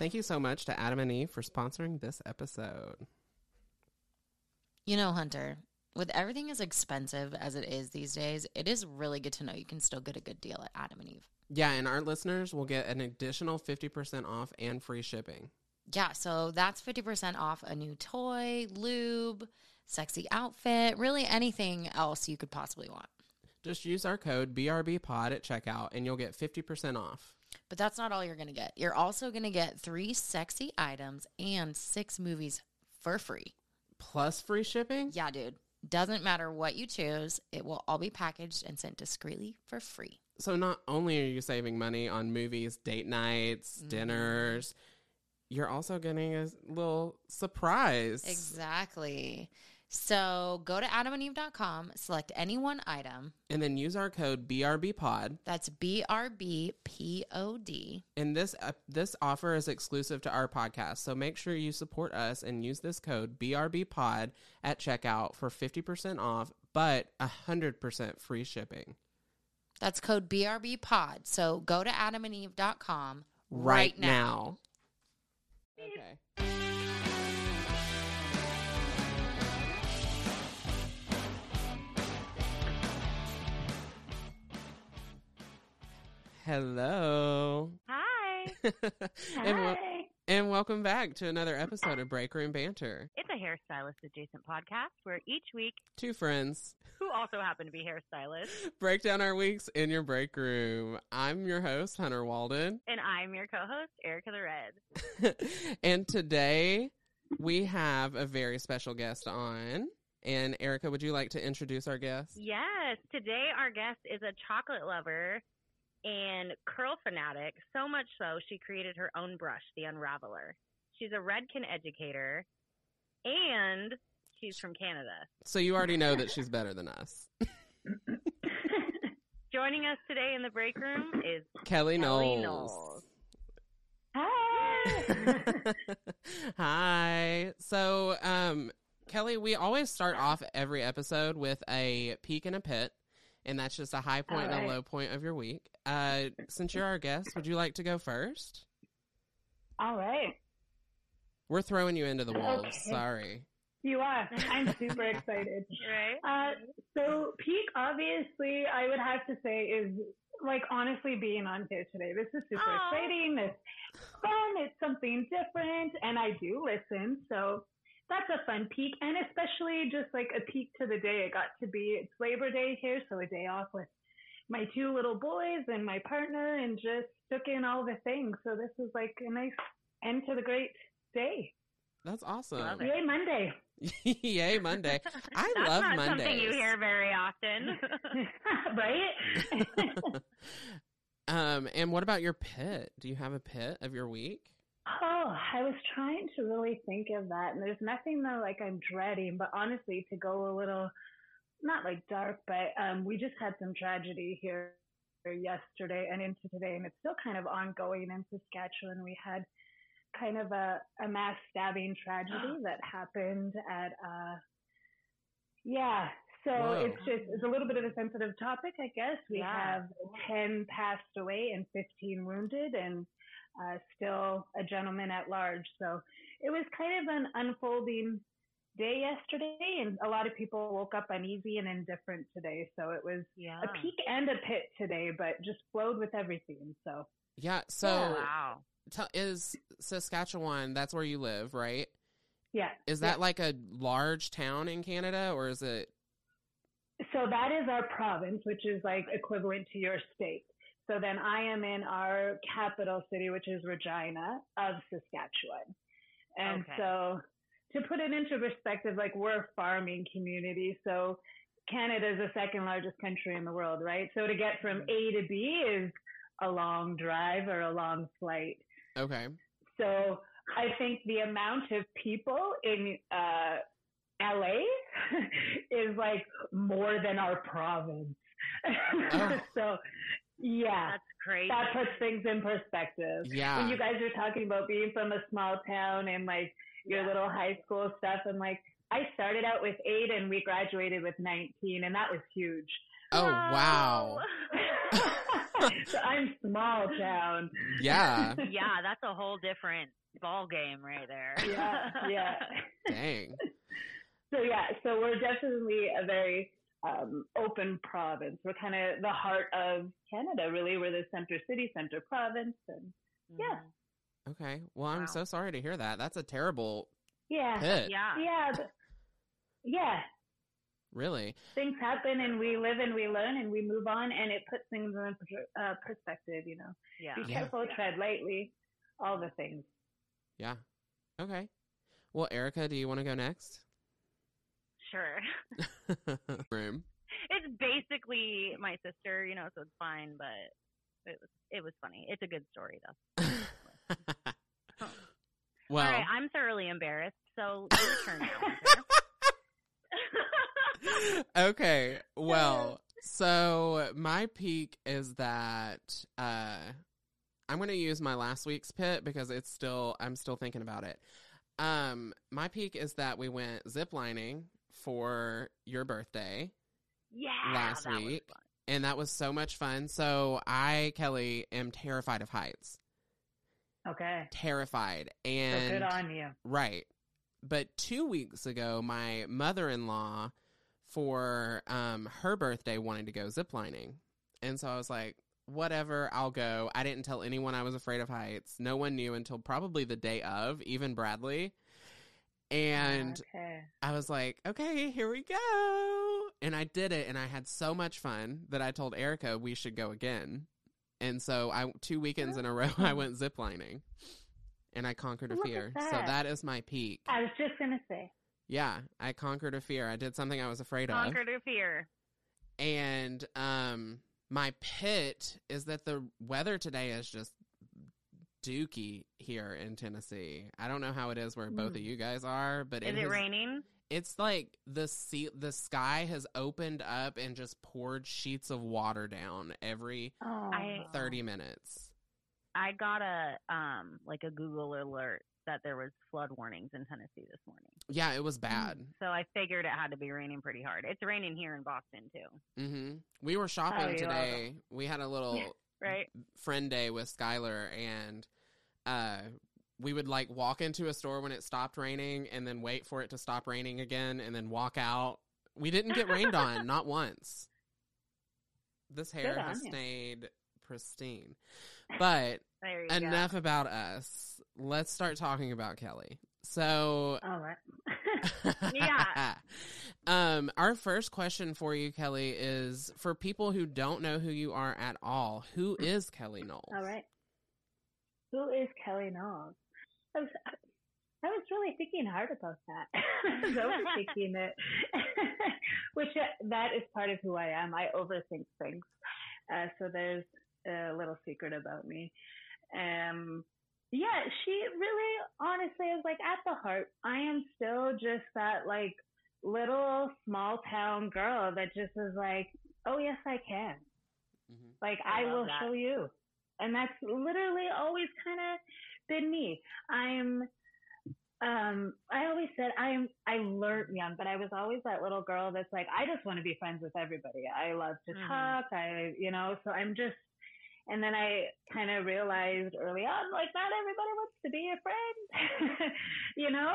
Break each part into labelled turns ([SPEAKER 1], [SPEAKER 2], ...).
[SPEAKER 1] Thank you so much to Adam and Eve for sponsoring this episode.
[SPEAKER 2] You know, Hunter, with everything as expensive as it is these days, it is really good to know you can still get a good deal at Adam and Eve.
[SPEAKER 1] Yeah, and our listeners will get an additional 50% off and free shipping.
[SPEAKER 2] Yeah, so that's 50% off a new toy, lube, sexy outfit, really anything else you could possibly want.
[SPEAKER 1] Just use our code BRBPOD at checkout and you'll get 50% off.
[SPEAKER 2] But that's not all you're going to get. You're also going to get three sexy items and six movies for free.
[SPEAKER 1] Plus free shipping?
[SPEAKER 2] Yeah, dude. Doesn't matter what you choose, it will all be packaged and sent discreetly for free.
[SPEAKER 1] So not only are you saving money on movies, date nights,
[SPEAKER 2] Mm-hmm.
[SPEAKER 1] dinners, you're also getting a little surprise.
[SPEAKER 2] Exactly. So go to adamandeve.com, select any one item.
[SPEAKER 1] And then use our code BRBPOD.
[SPEAKER 2] That's B R B P O D.
[SPEAKER 1] And this uh, this offer is exclusive to our podcast. So make sure you support us and use this code BRBPOD at checkout for 50% off, but 100% free shipping.
[SPEAKER 2] That's code BRBPOD. So go to adamandeve.com
[SPEAKER 1] Right,
[SPEAKER 2] right,
[SPEAKER 1] now.
[SPEAKER 2] now.
[SPEAKER 1] Okay. Hello.
[SPEAKER 3] Hi.
[SPEAKER 1] and, wel-
[SPEAKER 3] Hi.
[SPEAKER 1] and welcome back to another episode of Break Room Banter.
[SPEAKER 3] It's a hairstylist adjacent podcast where each week,
[SPEAKER 1] Two friends
[SPEAKER 3] who also happen to be hairstylists,
[SPEAKER 1] break down our weeks in your break room. I'm your host, Hunter Walden.
[SPEAKER 3] and I'm your co-host, Ericka the Red.
[SPEAKER 1] and today we have a very special guest on. And Ericka, would you like to introduce our guest?
[SPEAKER 3] Yes, today our guest is a chocolate lover and curl fanatic, so much so she created her own brush, the Unraveler. She's a Redken educator, and she's from Canada.
[SPEAKER 1] So you already know that she's better than us.
[SPEAKER 3] Joining us today in the break room is
[SPEAKER 1] Kelly,
[SPEAKER 3] Kelly
[SPEAKER 1] Knowles.
[SPEAKER 3] Knowles.
[SPEAKER 4] Hi.
[SPEAKER 1] Hi. So, um, Kelly, we always start off every episode with a peak and a pit, and that's just a high point and a low point of your week. Uh, since you're our guest, would you like to go first?
[SPEAKER 4] All right.
[SPEAKER 1] We're throwing you into the wolves.
[SPEAKER 4] Okay.
[SPEAKER 1] Sorry.
[SPEAKER 4] You are. I'm super excited.
[SPEAKER 3] right.
[SPEAKER 4] Uh, so peak, obviously, I would have to say is like honestly being on here today. This is super
[SPEAKER 3] Aw.
[SPEAKER 4] exciting. It's fun. It's something different, and I do listen. So that's a fun peak, and especially just like a peak to the day. It got to be it's Labor Day here, so a day off with my two little boys and my partner, and just took in all the things. So this was like a nice end to the great day.
[SPEAKER 1] That's awesome.
[SPEAKER 4] Yay, Monday.
[SPEAKER 1] Yay, Monday. I love Monday.
[SPEAKER 3] That's
[SPEAKER 1] love
[SPEAKER 3] not
[SPEAKER 1] Mondays.
[SPEAKER 3] something you hear very often.
[SPEAKER 4] right?
[SPEAKER 1] Um, and what about your pit? Do you have a pit of your week?
[SPEAKER 4] Oh, I was trying to really think of that, and there's nothing that like I'm dreading. But honestly, to go a little, not like dark, but um, we just had some tragedy here yesterday and into today, and it's still kind of ongoing in Saskatchewan. We had kind of a, a mass stabbing tragedy that happened at uh yeah so
[SPEAKER 1] Whoa.
[SPEAKER 4] it's just it's a little bit of a sensitive topic i guess we
[SPEAKER 3] Yeah.
[SPEAKER 4] have 10 passed away and 15 wounded and uh still a gentleman at large so it was kind of an unfolding day yesterday and a lot of people woke up uneasy and indifferent today so it was
[SPEAKER 3] yeah.
[SPEAKER 4] a peak and a pit today but just flowed with everything so
[SPEAKER 1] Yeah. So,
[SPEAKER 4] Yeah.
[SPEAKER 3] Wow.
[SPEAKER 1] tell is Saskatchewan? That's where you live, right?
[SPEAKER 4] yeah
[SPEAKER 1] Is that like a large town in Canada, or is it?
[SPEAKER 4] So that is our province, which is like equivalent to your state. So then I am in our capital city, which is Regina of Saskatchewan. And
[SPEAKER 3] Okay.
[SPEAKER 4] so to put it into perspective, like we're a farming community. So Canada is the second largest country in the world, right? So to get from A to B is a long drive or a long flight.
[SPEAKER 1] Okay.
[SPEAKER 4] So I think the amount of people in uh, LA is like more than our province.
[SPEAKER 1] Oh.
[SPEAKER 4] so yeah,
[SPEAKER 3] That's crazy.
[SPEAKER 4] that puts things in perspective.
[SPEAKER 1] Yeah.
[SPEAKER 4] When you guys are talking about being from a small town and like your
[SPEAKER 3] Yeah.
[SPEAKER 4] little high school stuff, and like I started out with eight and we graduated with 19, and that was huge.
[SPEAKER 1] Oh wow.
[SPEAKER 4] so I'm small town.
[SPEAKER 1] Yeah.
[SPEAKER 3] yeah, that's a whole different ball game right there.
[SPEAKER 4] yeah, yeah.
[SPEAKER 1] Dang.
[SPEAKER 4] So yeah, so we're definitely a very um, open province. We're kind of the heart of Canada, really. We're the center city, center province, and yeah,
[SPEAKER 1] Okay. Well, I'm
[SPEAKER 3] Wow.
[SPEAKER 1] so sorry to hear that. That's a terrible
[SPEAKER 4] yeah,
[SPEAKER 1] pit.
[SPEAKER 3] Yeah.
[SPEAKER 4] yeah, but- yeah.
[SPEAKER 1] Really.
[SPEAKER 4] Things happen, and we live and we learn, and we move on, and it puts things in per- uh, perspective. You know,
[SPEAKER 3] Yeah.
[SPEAKER 4] be
[SPEAKER 1] Yeah.
[SPEAKER 4] careful, tread lightly, all the things.
[SPEAKER 1] Yeah. Okay. Well, Ericka, do you want to go next?
[SPEAKER 3] Sure.
[SPEAKER 1] Room.
[SPEAKER 3] It's basically my sister, you know, so it's fine, but it was it was funny. It's a good story though.
[SPEAKER 1] well,
[SPEAKER 3] All right, I'm thoroughly embarrassed. So your turn now.
[SPEAKER 1] Okay. Well, so my peak is that uh I'm going to use my last week's pit because it's still I'm still thinking about it. Um my peak is that we went ziplining for your birthday
[SPEAKER 3] yeah.
[SPEAKER 1] Last week. and that was so much fun. So I Kelly am terrified of heights.
[SPEAKER 4] Okay,
[SPEAKER 1] Terrified.
[SPEAKER 4] so
[SPEAKER 1] And
[SPEAKER 4] good on you.
[SPEAKER 1] Right. But two weeks ago, my mother in law, for um, her birthday, wanted to go ziplining. And so I was like, whatever, I'll go. I didn't tell anyone I was afraid of heights. No one knew until probably the day of, even Bradley. And
[SPEAKER 4] okay.
[SPEAKER 1] I was like, okay, here we go. And I did it, and I had so much fun that I told Ericka we should go again. And so I two weekends in a row I went ziplining. And I conquered a
[SPEAKER 4] Look
[SPEAKER 1] fear. So
[SPEAKER 4] that.
[SPEAKER 1] that is my peak.
[SPEAKER 4] I was just gonna say.
[SPEAKER 1] Yeah, I conquered a fear. I did something I was afraid of.
[SPEAKER 3] Conquered a fear.
[SPEAKER 1] And um my pit is that the weather today is just dookie here in Tennessee. I don't know how it is where both of you guys are, but
[SPEAKER 3] Is it
[SPEAKER 1] has-
[SPEAKER 3] raining?
[SPEAKER 1] It's like the sea, the sky has opened up and just poured sheets of water down every
[SPEAKER 4] Oh,
[SPEAKER 3] I-
[SPEAKER 1] 30 minutes.
[SPEAKER 3] I got a um like a Google alert that there was flood warnings in Tennessee this morning.
[SPEAKER 1] Yeah, it was bad.
[SPEAKER 3] So I figured it had to be raining pretty hard. It's raining here in Boston too,
[SPEAKER 1] Mm-hmm. We were shopping
[SPEAKER 4] Oh, you
[SPEAKER 1] today. We had a little
[SPEAKER 3] right?
[SPEAKER 1] friend day with Skylar and uh we would like walk into a store when it stopped raining and then wait for it to stop raining again and then walk out. We didn't get rained on, not once. This hair
[SPEAKER 4] Good
[SPEAKER 1] has stayed pristine. But enough about us. Let's start talking about Kelly. So
[SPEAKER 4] All right.
[SPEAKER 3] Yeah.
[SPEAKER 1] um, our first question for you, Kelly, is for people who don't know who you are at all. Who is Kelly Knowles?
[SPEAKER 4] All right. Who is Kelly Knowles? I was, I was really thinking hard about that. I was overthinking it, which uh, that is part of who I am. I overthink things. Uh, so there's a little secret about me. Um, yeah, she really, honestly, is like at the heart. I am still just that like little small town girl that just is like, oh yes, I can.
[SPEAKER 1] Mhm.
[SPEAKER 4] Like
[SPEAKER 3] I
[SPEAKER 4] I, will
[SPEAKER 3] that.
[SPEAKER 4] show you. And that's literally always kind of been me. I'm um I always said I'm I learned young, but I was always that little girl that's like I just want to be friends with everybody. I love to
[SPEAKER 3] Mhm.
[SPEAKER 4] talk. I you know, so I'm just and then I kind of realized early on, like, not everybody wants to be your friend, you know?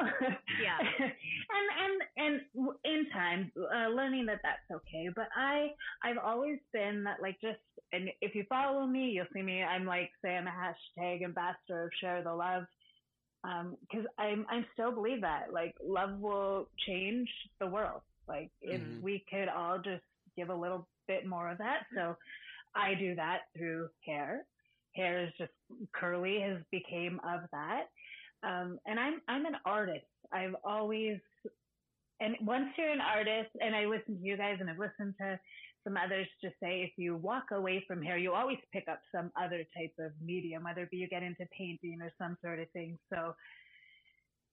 [SPEAKER 3] Yeah.
[SPEAKER 4] and, and, and in time, uh, learning that that's okay. But I, I've always been that, like, just, and if you follow me, you'll see me, I'm like, say I'm a hashtag ambassador of share the love. Um, cause I'm, I still believe that, like, love will change the world. Like, if
[SPEAKER 1] Mhm.
[SPEAKER 4] we could all just give a little bit more of that. So, I do that through hair. Hair is just curly has became of that. Um, and I'm I'm an artist. I've always and once you're an artist, and I listen to you guys, and I've listened to some others just say if you walk away from hair, you always pick up some other type of medium, whether it be you get into painting or some sort of thing. So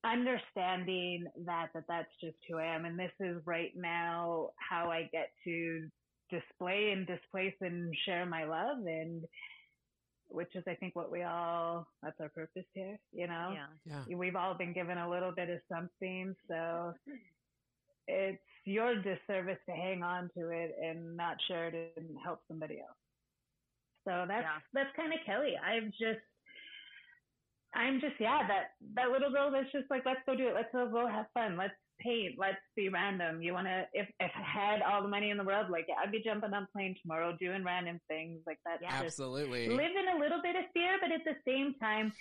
[SPEAKER 4] understanding that that that's just who I am, and this is right now how I get to display and displace and share my love and which is I think what we all that's our purpose here, you know.
[SPEAKER 3] Yeah.
[SPEAKER 1] Yeah.
[SPEAKER 4] We've all been given a little bit of something, so it's your disservice to hang on to it and not share it and help somebody else. So that's
[SPEAKER 3] Yeah.
[SPEAKER 4] that's kind of Kelly. I've just I'm just yeah that that little girl that's just like let's go do it. Let's go, go have fun. Let's paint. Let's be random. You want to if if I had all the money in the world, like I'd be jumping on a plane tomorrow doing random things like that.
[SPEAKER 3] Yeah.
[SPEAKER 4] Just
[SPEAKER 1] Absolutely.
[SPEAKER 4] live in a little bit of fear, but at the same time,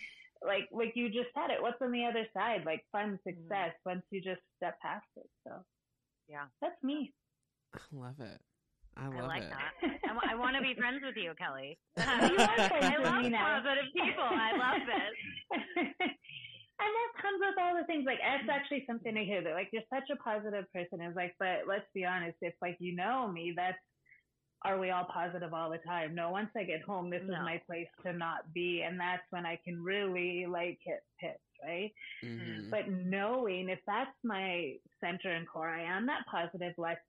[SPEAKER 4] like like you just said it. What's on the other side? Like fun mm-hmm. success once you just step past it. So
[SPEAKER 3] Yeah.
[SPEAKER 4] that's me.
[SPEAKER 1] I love it. I
[SPEAKER 3] I
[SPEAKER 1] love
[SPEAKER 3] like
[SPEAKER 1] it.
[SPEAKER 3] that. I, want to be friends with you, Kelly.
[SPEAKER 4] You
[SPEAKER 3] I
[SPEAKER 4] with
[SPEAKER 3] love
[SPEAKER 4] me now.
[SPEAKER 3] positive people. I love it.
[SPEAKER 4] and that comes with all the things like that's actually something to hear that like you're such a positive person is like but let's be honest if like you know me that's are we all positive all the time no once i get home this
[SPEAKER 3] No.
[SPEAKER 4] is my place to not be and that's when i can really like hit pits right
[SPEAKER 1] Mhm.
[SPEAKER 4] but knowing if that's my center and core i am that positive let's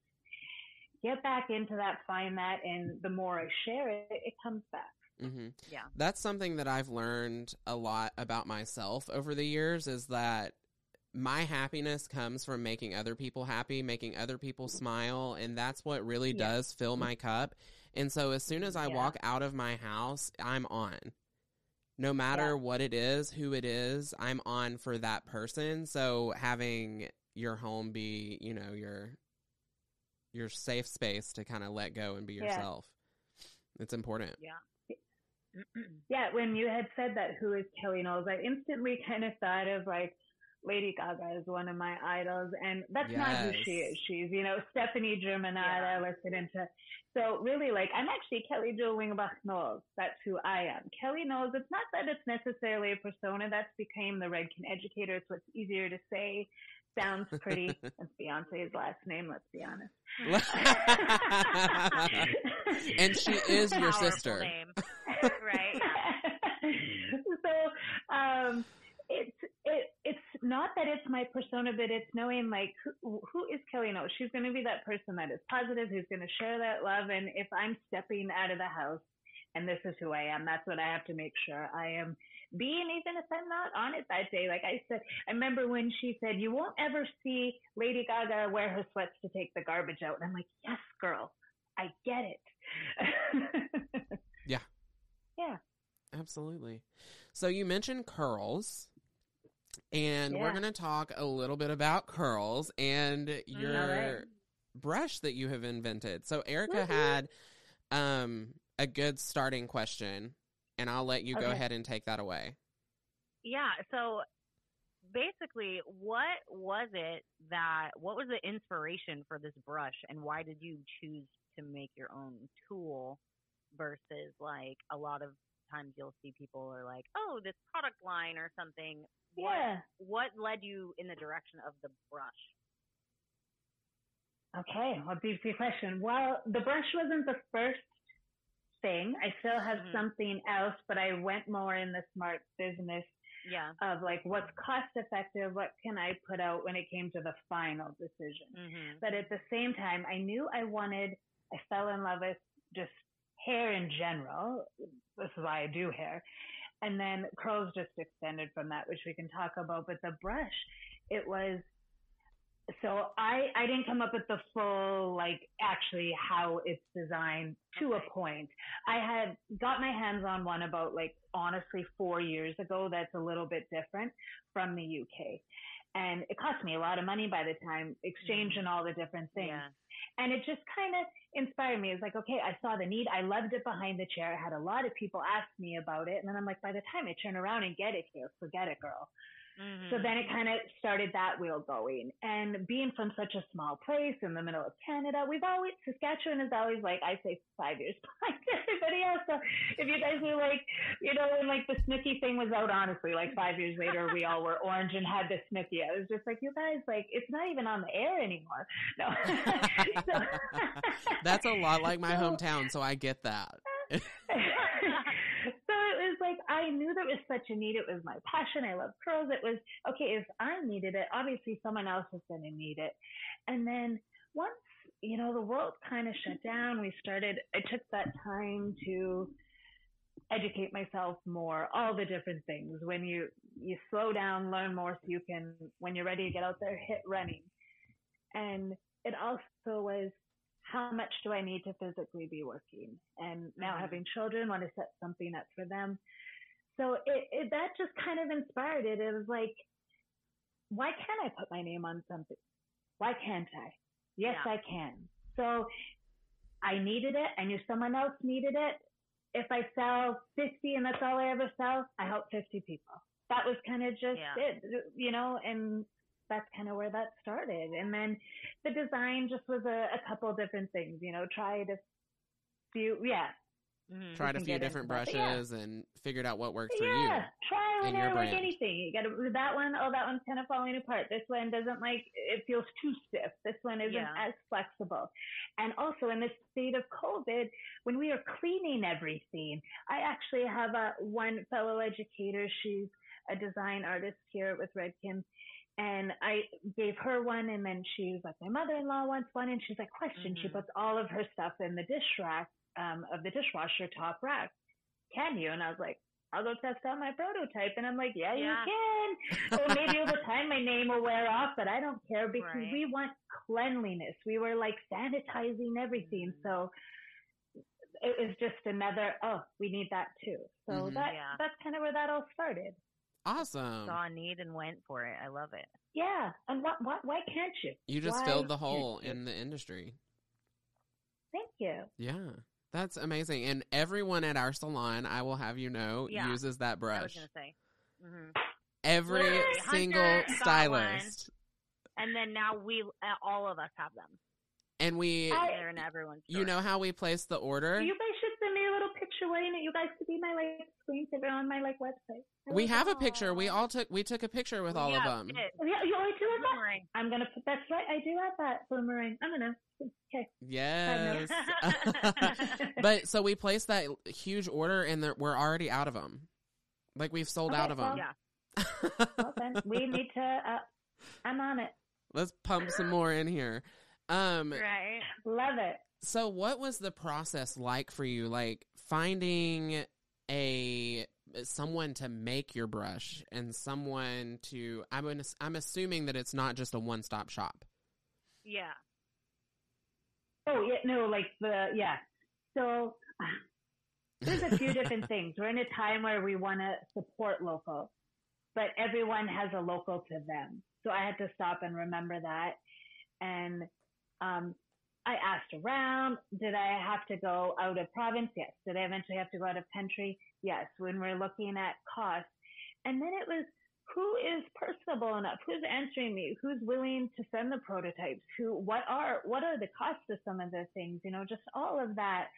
[SPEAKER 4] get back into that find that and the more i share it it comes back
[SPEAKER 1] hmm
[SPEAKER 3] Yeah.
[SPEAKER 1] That's something that I've learned a lot about myself over the years is that my happiness comes from making other people happy, making other people smile, and that's what really
[SPEAKER 4] Yeah.
[SPEAKER 1] does fill my cup. And so as soon as I
[SPEAKER 4] Yeah.
[SPEAKER 1] walk out of my house, I'm on. No matter
[SPEAKER 4] Yeah.
[SPEAKER 1] what it is, who it is, I'm on for that person. So having your home be, you know, your your safe space to kind of let go and be yourself. It's important.
[SPEAKER 4] Yeah, Mm-hmm. when you had said that, who is Kelly Knowles, I instantly kind of thought of like Lady Gaga is one of my idols, and that's not who she is. She's, you know, Stefani Germanotta,
[SPEAKER 3] Yeah.
[SPEAKER 4] get into. So really, like, I'm actually Kelly Jo Wingebach Knowles. That's who I am. Kelly Knowles, it's not that it's necessarily a persona. That's became the Redken educator. It's what's easier to say. Sounds pretty. That's Beyonce's last name, let's be honest.
[SPEAKER 1] and she is your
[SPEAKER 3] Powerful
[SPEAKER 1] sister.
[SPEAKER 3] Name. right.
[SPEAKER 4] so um it's it it's not that it's my persona but it's knowing like who, who is kelly no she's going to be that person that is positive who's going to share that love and if i'm stepping out of the house and this is who i am that's what i have to make sure i am being even if i'm not on it that day like i said i remember when she said you won't ever see lady gaga wear her sweats to take the garbage out and i'm like yes girl i get it
[SPEAKER 1] Yeah.
[SPEAKER 4] yeah
[SPEAKER 1] Absolutely. So you mentioned curls, and we're going to talk a little bit about curls and your
[SPEAKER 4] Alright.
[SPEAKER 1] brush that you have invented. So Ericka
[SPEAKER 4] Woohoo.
[SPEAKER 1] had um, a good starting question, and I'll let you go ahead and take that away.
[SPEAKER 3] Yeah. So basically, what was it that, what was the inspiration for this brush and why did you choose to make your own tool versus like a lot of times you'll see people are like, oh, this product line or something. What,
[SPEAKER 4] yeah
[SPEAKER 3] what led you in the direction of the brush?
[SPEAKER 4] Okay, well, deep sea question. Well, the brush wasn't the first thing. I still have
[SPEAKER 3] Mhm.
[SPEAKER 4] something else, but I went more in the smart business
[SPEAKER 3] Yeah.
[SPEAKER 4] of like what's cost effective, what can I put out when it came to the final decision.
[SPEAKER 3] Mm-hmm.
[SPEAKER 4] But at the same time, I knew I wanted, I fell in love with just hair in general. This is why I do hair. And then curls just extended from that, which we can talk about. But the brush, it was, so I, I didn't come up with the full, like actually how it's designed to
[SPEAKER 3] Okay.
[SPEAKER 4] a point. I had got my hands on one about like honestly four years ago that's a little bit different from the UK. And it cost me a lot of money by the time exchange mm-hmm. and all the different things.
[SPEAKER 3] Yeah.
[SPEAKER 4] And it just kind of inspired me. It's like, okay, I saw the need. I loved it behind the chair. I had a lot of people ask me about it. And then I'm like, by the time I turn around and get it here, forget it, girl. So
[SPEAKER 3] Mhm.
[SPEAKER 4] then it kind of started that wheel going. And being from such a small place in the middle of Canada, we've always, Saskatchewan is always like, I say five years behind everybody else. So if you guys were like, you know, when like the Snooki thing was out, honestly, like five years later, we all were orange and had the Snooki. I was just like, you guys, like, it's not even on the air anymore. No. So-
[SPEAKER 1] That's a lot like my
[SPEAKER 4] So-
[SPEAKER 1] hometown, so I get that.
[SPEAKER 4] Was like I knew there was such a need. It was my passion. I love curls. It was okay. If I needed it, obviously someone else was going to need it. And then once you know the world kind of shut down, we started. I took that time to educate myself more. All the different things. When you you slow down, learn more, so you can when you're ready to get out there, hit running. And it also was how much do I need to physically be working? And now
[SPEAKER 3] Mhm.
[SPEAKER 4] having children, want to set something up for them. So it, it that just kind of inspired it. It was like, why can't I put my name on something? Why can't I? Yes,
[SPEAKER 3] Yeah.
[SPEAKER 4] I can. So I needed it. I knew someone else needed it. If I sell 50 and that's all I ever sell, I help 50 people. That was kind of just
[SPEAKER 3] Yeah.
[SPEAKER 4] it, you know, and that's kind of where that started. And then the design just was a, a couple of different things, you know, tried a few, yeah,
[SPEAKER 3] Mhm.
[SPEAKER 1] Tried a few different
[SPEAKER 4] into that, yeah.
[SPEAKER 1] brushes and figured out what worked for
[SPEAKER 4] yeah,
[SPEAKER 1] you.
[SPEAKER 4] Yeah, try
[SPEAKER 1] and
[SPEAKER 4] and error like anything. You got to that one. Oh, that one's kind of falling apart. This one doesn't like it feels too stiff. This one isn't
[SPEAKER 3] Yeah.
[SPEAKER 4] as flexible. And also in this state of COVID, when we are cleaning everything, I actually have a one fellow educator. She's a design artist here with Redken. And I gave her one, and then she was like, my mother-in-law wants one, and she's like, question. She
[SPEAKER 3] Mhm.
[SPEAKER 4] puts all of her stuff in the dish rack um, of the dishwasher top rack. Can you? And I was like, I'll go test out my prototype. And I'm like, yeah,
[SPEAKER 3] Yeah.
[SPEAKER 4] you can. so maybe over time my name will wear off, but I don't care because
[SPEAKER 3] Right.
[SPEAKER 4] we want cleanliness. We were like sanitizing everything.
[SPEAKER 3] Mhm.
[SPEAKER 4] So it was just another, oh, we need that too. So
[SPEAKER 1] Mhm.
[SPEAKER 4] that
[SPEAKER 3] Yeah.
[SPEAKER 4] that's kind of where that all started.
[SPEAKER 1] Awesome.
[SPEAKER 3] Saw a need and went for it. I love it.
[SPEAKER 4] Yeah. And what, what, why can't you?
[SPEAKER 1] You just
[SPEAKER 4] Why
[SPEAKER 1] filled the hole in the industry.
[SPEAKER 4] Thank you.
[SPEAKER 1] Yeah. That's amazing. And everyone at our salon, I will have you know,
[SPEAKER 3] Yeah.
[SPEAKER 1] uses that
[SPEAKER 3] I was
[SPEAKER 1] brush.
[SPEAKER 3] gonna say. hmm
[SPEAKER 1] Every
[SPEAKER 3] Literally,
[SPEAKER 1] single
[SPEAKER 3] Hunter
[SPEAKER 1] stylist.
[SPEAKER 3] And then now we, uh, all of us have them.
[SPEAKER 1] And we,
[SPEAKER 4] I-
[SPEAKER 3] They're in everyone's.
[SPEAKER 1] you know how we place the order?
[SPEAKER 4] You guys should send me a little picture wearing it. You guys could be my like screensaver on my like website. I
[SPEAKER 1] we
[SPEAKER 4] would
[SPEAKER 1] have a
[SPEAKER 4] love-
[SPEAKER 1] picture. We all took, we took a picture with all
[SPEAKER 3] yeah,
[SPEAKER 1] of them.
[SPEAKER 3] it.
[SPEAKER 4] Yeah, you only do have that.
[SPEAKER 3] Boomerang.
[SPEAKER 4] I'm gonna put. That's right. I do have that boomerang. I don't know. Okay.
[SPEAKER 1] Yes. but so we placed that huge order and they're- we're already out of them. Like we've sold
[SPEAKER 4] Okay,
[SPEAKER 1] out of them.
[SPEAKER 3] Yeah.
[SPEAKER 4] Well then, we need to. Uh, I'm on it.
[SPEAKER 1] Let's pump some more in here. Um,
[SPEAKER 3] Right.
[SPEAKER 4] Love it.
[SPEAKER 1] So what was the process like for you? Like finding a someone to make your brush and someone to I'm an, I'm assuming that it's not just a one stop shop.
[SPEAKER 3] Yeah.
[SPEAKER 4] Oh yeah, no, like the yeah. So there's a few different things. We're in a time where we want to support local, but everyone has a local to them. So I had to stop and remember that. And um, I asked around, did I have to go out of province? Yes. Did I eventually have to go out of country? Yes. When we're looking at cost. And then it was who is personable enough? Who's answering me? Who's willing to send the prototypes? Who, what are, what are the costs of some of the things? You know, just all of that.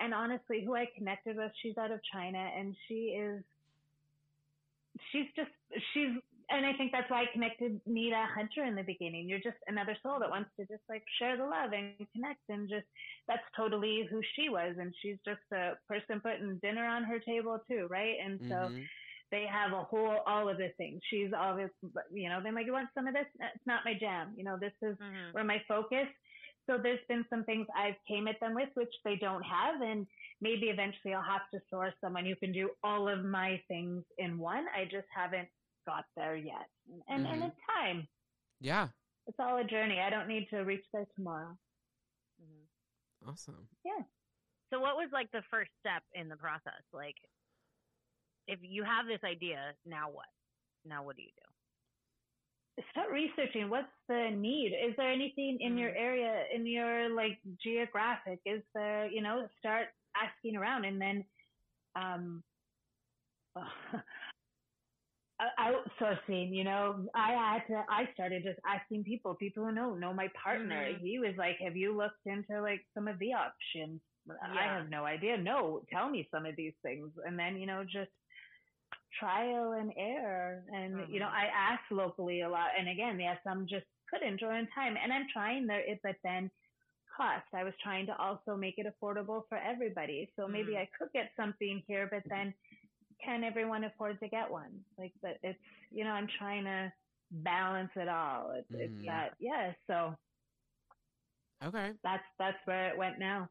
[SPEAKER 4] And honestly, who I connected with, she's out of China and she is, she's just, she's, and I think that's why I connected Nita Hunter in the beginning. You're just another soul that wants to just like share the love and connect and just, that's totally who she was. And she's just a person putting dinner on her table too, right? And so,
[SPEAKER 1] Mhm.
[SPEAKER 4] they have a whole all of the things. She's always, you know, they're like, you want some of this? It's not my jam. You know, this is
[SPEAKER 3] hmm
[SPEAKER 4] where my focus. So there's been some things I've came at them with which they don't have, and maybe eventually I'll have to source someone who can do all of my things in one. I just haven't got there yet, and and
[SPEAKER 1] Mhm.
[SPEAKER 4] it's time.
[SPEAKER 1] Yeah.
[SPEAKER 4] It's all a journey. I don't need to reach there tomorrow.
[SPEAKER 3] hmm
[SPEAKER 1] Awesome. Yeah.
[SPEAKER 3] So, what was like the first step in the process? Like, if you have this idea, now what? Now what do you do?
[SPEAKER 4] start researching what's the need is there anything in your
[SPEAKER 3] Mhm.
[SPEAKER 4] area in your like geographic is there you know start asking around and then um outsourcing you know i had to i started just asking people people who know know my partner.
[SPEAKER 3] Mhm.
[SPEAKER 4] he was like have you looked into like some of the options? I have no idea. No tell me some of these things. And then you know just trial and error. And you know
[SPEAKER 3] Mhm.
[SPEAKER 4] i asked locally a lot. And again yes i'm just couldn't during time. And i'm trying there it but then cost. I was trying to also make it affordable for everybody. So maybe
[SPEAKER 3] Mm.
[SPEAKER 4] i could get something here but then can everyone afford to get one like but it's you know i'm trying to balance it all it's, it's
[SPEAKER 1] Mhm.
[SPEAKER 4] that yeah so
[SPEAKER 1] Okay.
[SPEAKER 4] that's that's where it went now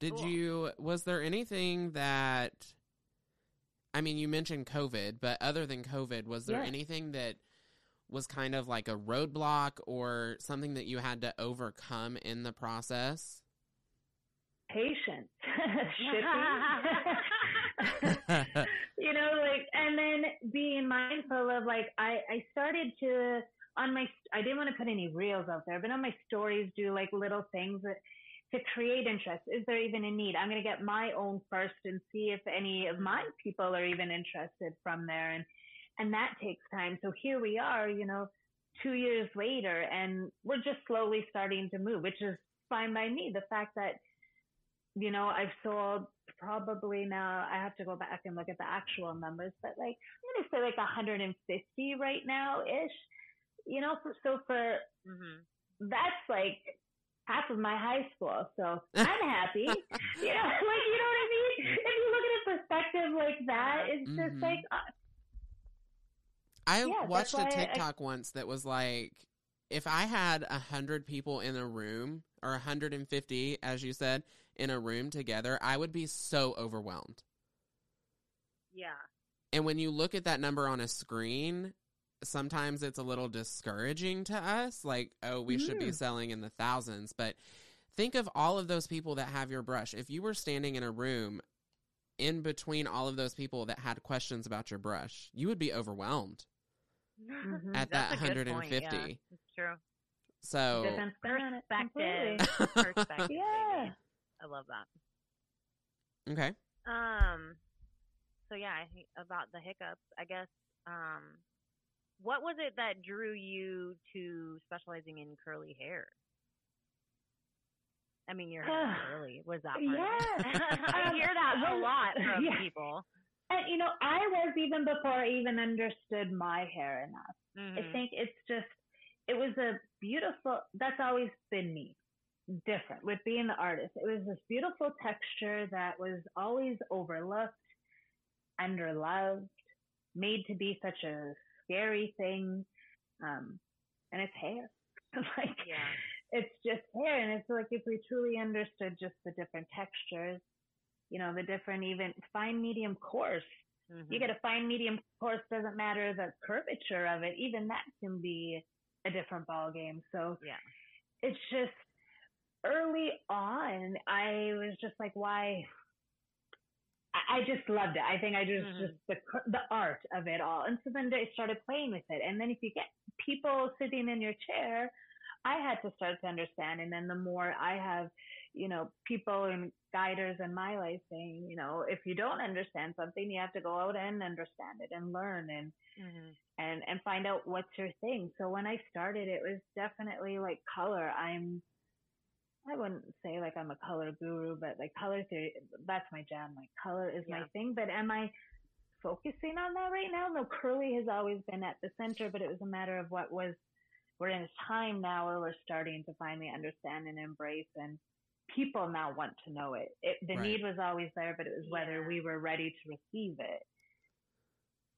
[SPEAKER 1] Did
[SPEAKER 3] Cool.
[SPEAKER 1] you was there anything that I mean you mentioned COVID, but other than COVID, was there
[SPEAKER 4] Yeah.
[SPEAKER 1] anything that was kind of like a roadblock or something that you had to overcome in the process?
[SPEAKER 4] patience, shipping. you know, like, and then being mindful of like, I, I started to, on my, I didn't want to put any reels out there, but on my stories, do like little things that, to create interest. Is there even a need? I'm going to get my own first and see if any of my people are even interested from there. And, and that takes time. So here we are, you know, two years later and we're just slowly starting to move, which is fine by me. The fact that, you know, I've sold probably now, I have to go back and look at the actual numbers, but like, I'm going to say like 150 right now ish, you know, for, so for,
[SPEAKER 3] mm-hmm.
[SPEAKER 4] that's like half of my high school. So I'm happy. you know, like, you know what I mean? If you look at a perspective like that, it's just
[SPEAKER 1] Mhm.
[SPEAKER 4] like, uh,
[SPEAKER 1] I
[SPEAKER 4] Yeah,
[SPEAKER 1] watched a
[SPEAKER 4] why I-
[SPEAKER 1] TikTok once that was like, if I had a hundred people in a room, or 150, as you said, in a room together, I would be so overwhelmed.
[SPEAKER 3] Yeah.
[SPEAKER 1] And when you look at that number on a screen, sometimes it's a little discouraging to us. Like, oh, we should be
[SPEAKER 4] Mm.
[SPEAKER 1] selling in the thousands. But think of all of those people that have your brush. If you were standing in a room in between all of those people that had questions about your brush, you would be overwhelmed
[SPEAKER 4] Mhm.
[SPEAKER 1] at
[SPEAKER 3] That's
[SPEAKER 1] that
[SPEAKER 3] a good point,
[SPEAKER 1] 150.
[SPEAKER 3] yeah. It's true.
[SPEAKER 1] So,
[SPEAKER 4] different spin on it completely.
[SPEAKER 3] Perspective. Perspective.
[SPEAKER 4] Yeah.
[SPEAKER 3] Baby. I love that.
[SPEAKER 1] okay.
[SPEAKER 3] Um. So yeah, I think about the hiccups. I guess. Um. What was it that drew you to specializing in curly hair? I mean, your hair is curly. Was that part of it?
[SPEAKER 4] Yeah.
[SPEAKER 3] I
[SPEAKER 4] Um,
[SPEAKER 3] hear that a lot from
[SPEAKER 4] yeah.
[SPEAKER 3] people.
[SPEAKER 4] And you know, I was even before I even understood my hair enough.
[SPEAKER 3] Mhm.
[SPEAKER 4] I think it's just, it was a beautiful, that's always been me. Different with being the artist. It was this beautiful texture that was always overlooked, underloved, made to be such a scary thing. Um, and it's hair. like,
[SPEAKER 3] Yeah.
[SPEAKER 4] it's just hair. And it's like if we truly understood just the different textures, you know, the different even fine, medium, coarse.
[SPEAKER 3] Mhm.
[SPEAKER 4] You get a fine, medium, coarse, doesn't matter the curvature of it. Even that can be a different ball game. So
[SPEAKER 3] Yeah.
[SPEAKER 4] it's just early on, I was just like, why? I, just loved it. I think I just,
[SPEAKER 3] Mhm.
[SPEAKER 4] just the, the art of it all. And so then I started playing with it. And then if you get people sitting in your chair, I had to start to understand. And then the more I have, you know, people and guiders in my life saying, you know, if you don't understand something, you have to go out and understand it and learn and,
[SPEAKER 3] Mhm.
[SPEAKER 4] and, and find out what's your thing. So when I started, it was definitely like color. I'm, I wouldn't say like I'm a color guru, but like color theory, that's my jam. Like color is my thing. But am I focusing on that right now? No, curly has always been at the center, but it was a matter of what was, we're in a time now where we're starting to finally understand and embrace and people now want to know it. it the
[SPEAKER 1] Right.
[SPEAKER 4] need was always there, but it was whether
[SPEAKER 3] Yeah.
[SPEAKER 4] we were ready to receive it.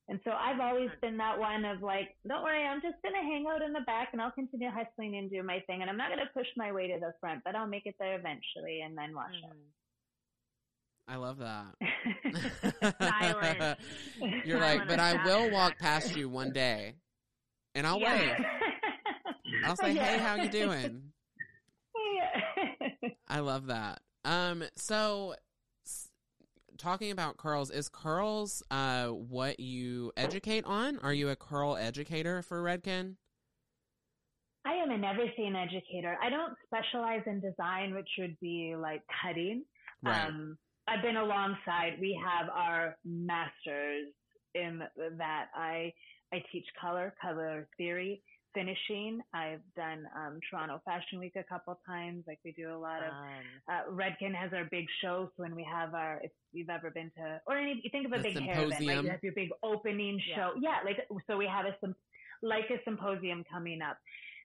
[SPEAKER 4] And so I've always been that one of like, don't worry, I'm just going to hang out in the back and I'll continue hustling and do my thing. And I'm not going to push my way to the front, but I'll make it there eventually and then wash
[SPEAKER 3] Mhm.
[SPEAKER 1] I love that. You're
[SPEAKER 3] Silent
[SPEAKER 1] like, but I will walk past you one day, and I'll
[SPEAKER 3] Yeah.
[SPEAKER 1] wave. I'll say,
[SPEAKER 4] Yeah.
[SPEAKER 1] "Hey, how you doing?"
[SPEAKER 4] Yeah.
[SPEAKER 1] I love that. Um, so talking about curls, is curls uh what you educate on? Are you a curl educator for Redken?
[SPEAKER 4] I am an everything educator. I don't specialize in design, which would be like cutting.
[SPEAKER 1] Right.
[SPEAKER 4] Um, I've been alongside. We have our masters in that. I I teach color, color theory, finishing. I've done um, Toronto Fashion Week a couple times. Like we do a lot of. Uh, Redken has our big shows when we have our. If you've ever been to, or any, you think of a
[SPEAKER 1] The
[SPEAKER 4] big hair event, like you have your big opening show. Yeah, like so we have a sym- like a symposium coming up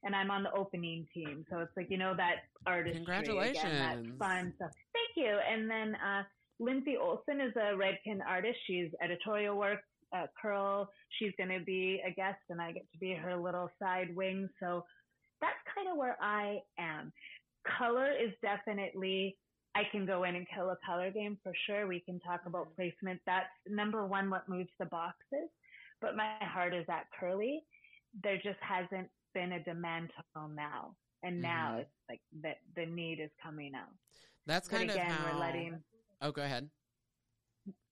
[SPEAKER 4] and I'm on the opening team. So it's like, you know, that. Again,
[SPEAKER 1] Congratulations.
[SPEAKER 4] that fun stuff. Thank you. And then, uh, Lindsay Olson is a Redken artist. She's editorial work, uh, curl. She's going to be a guest and I get to be her little side wing. So that's kind of where I am. Color is definitely, I can go in and kill a color game for sure. We can talk about placement. That's number one, what moves the boxes. But my heart is at curly. There just hasn't been a demand till now. And now
[SPEAKER 1] Mhm.
[SPEAKER 4] it's like that the need is coming out.
[SPEAKER 1] That's
[SPEAKER 4] But
[SPEAKER 1] kind
[SPEAKER 4] again,
[SPEAKER 1] of how.
[SPEAKER 4] we're letting
[SPEAKER 1] Oh, go ahead.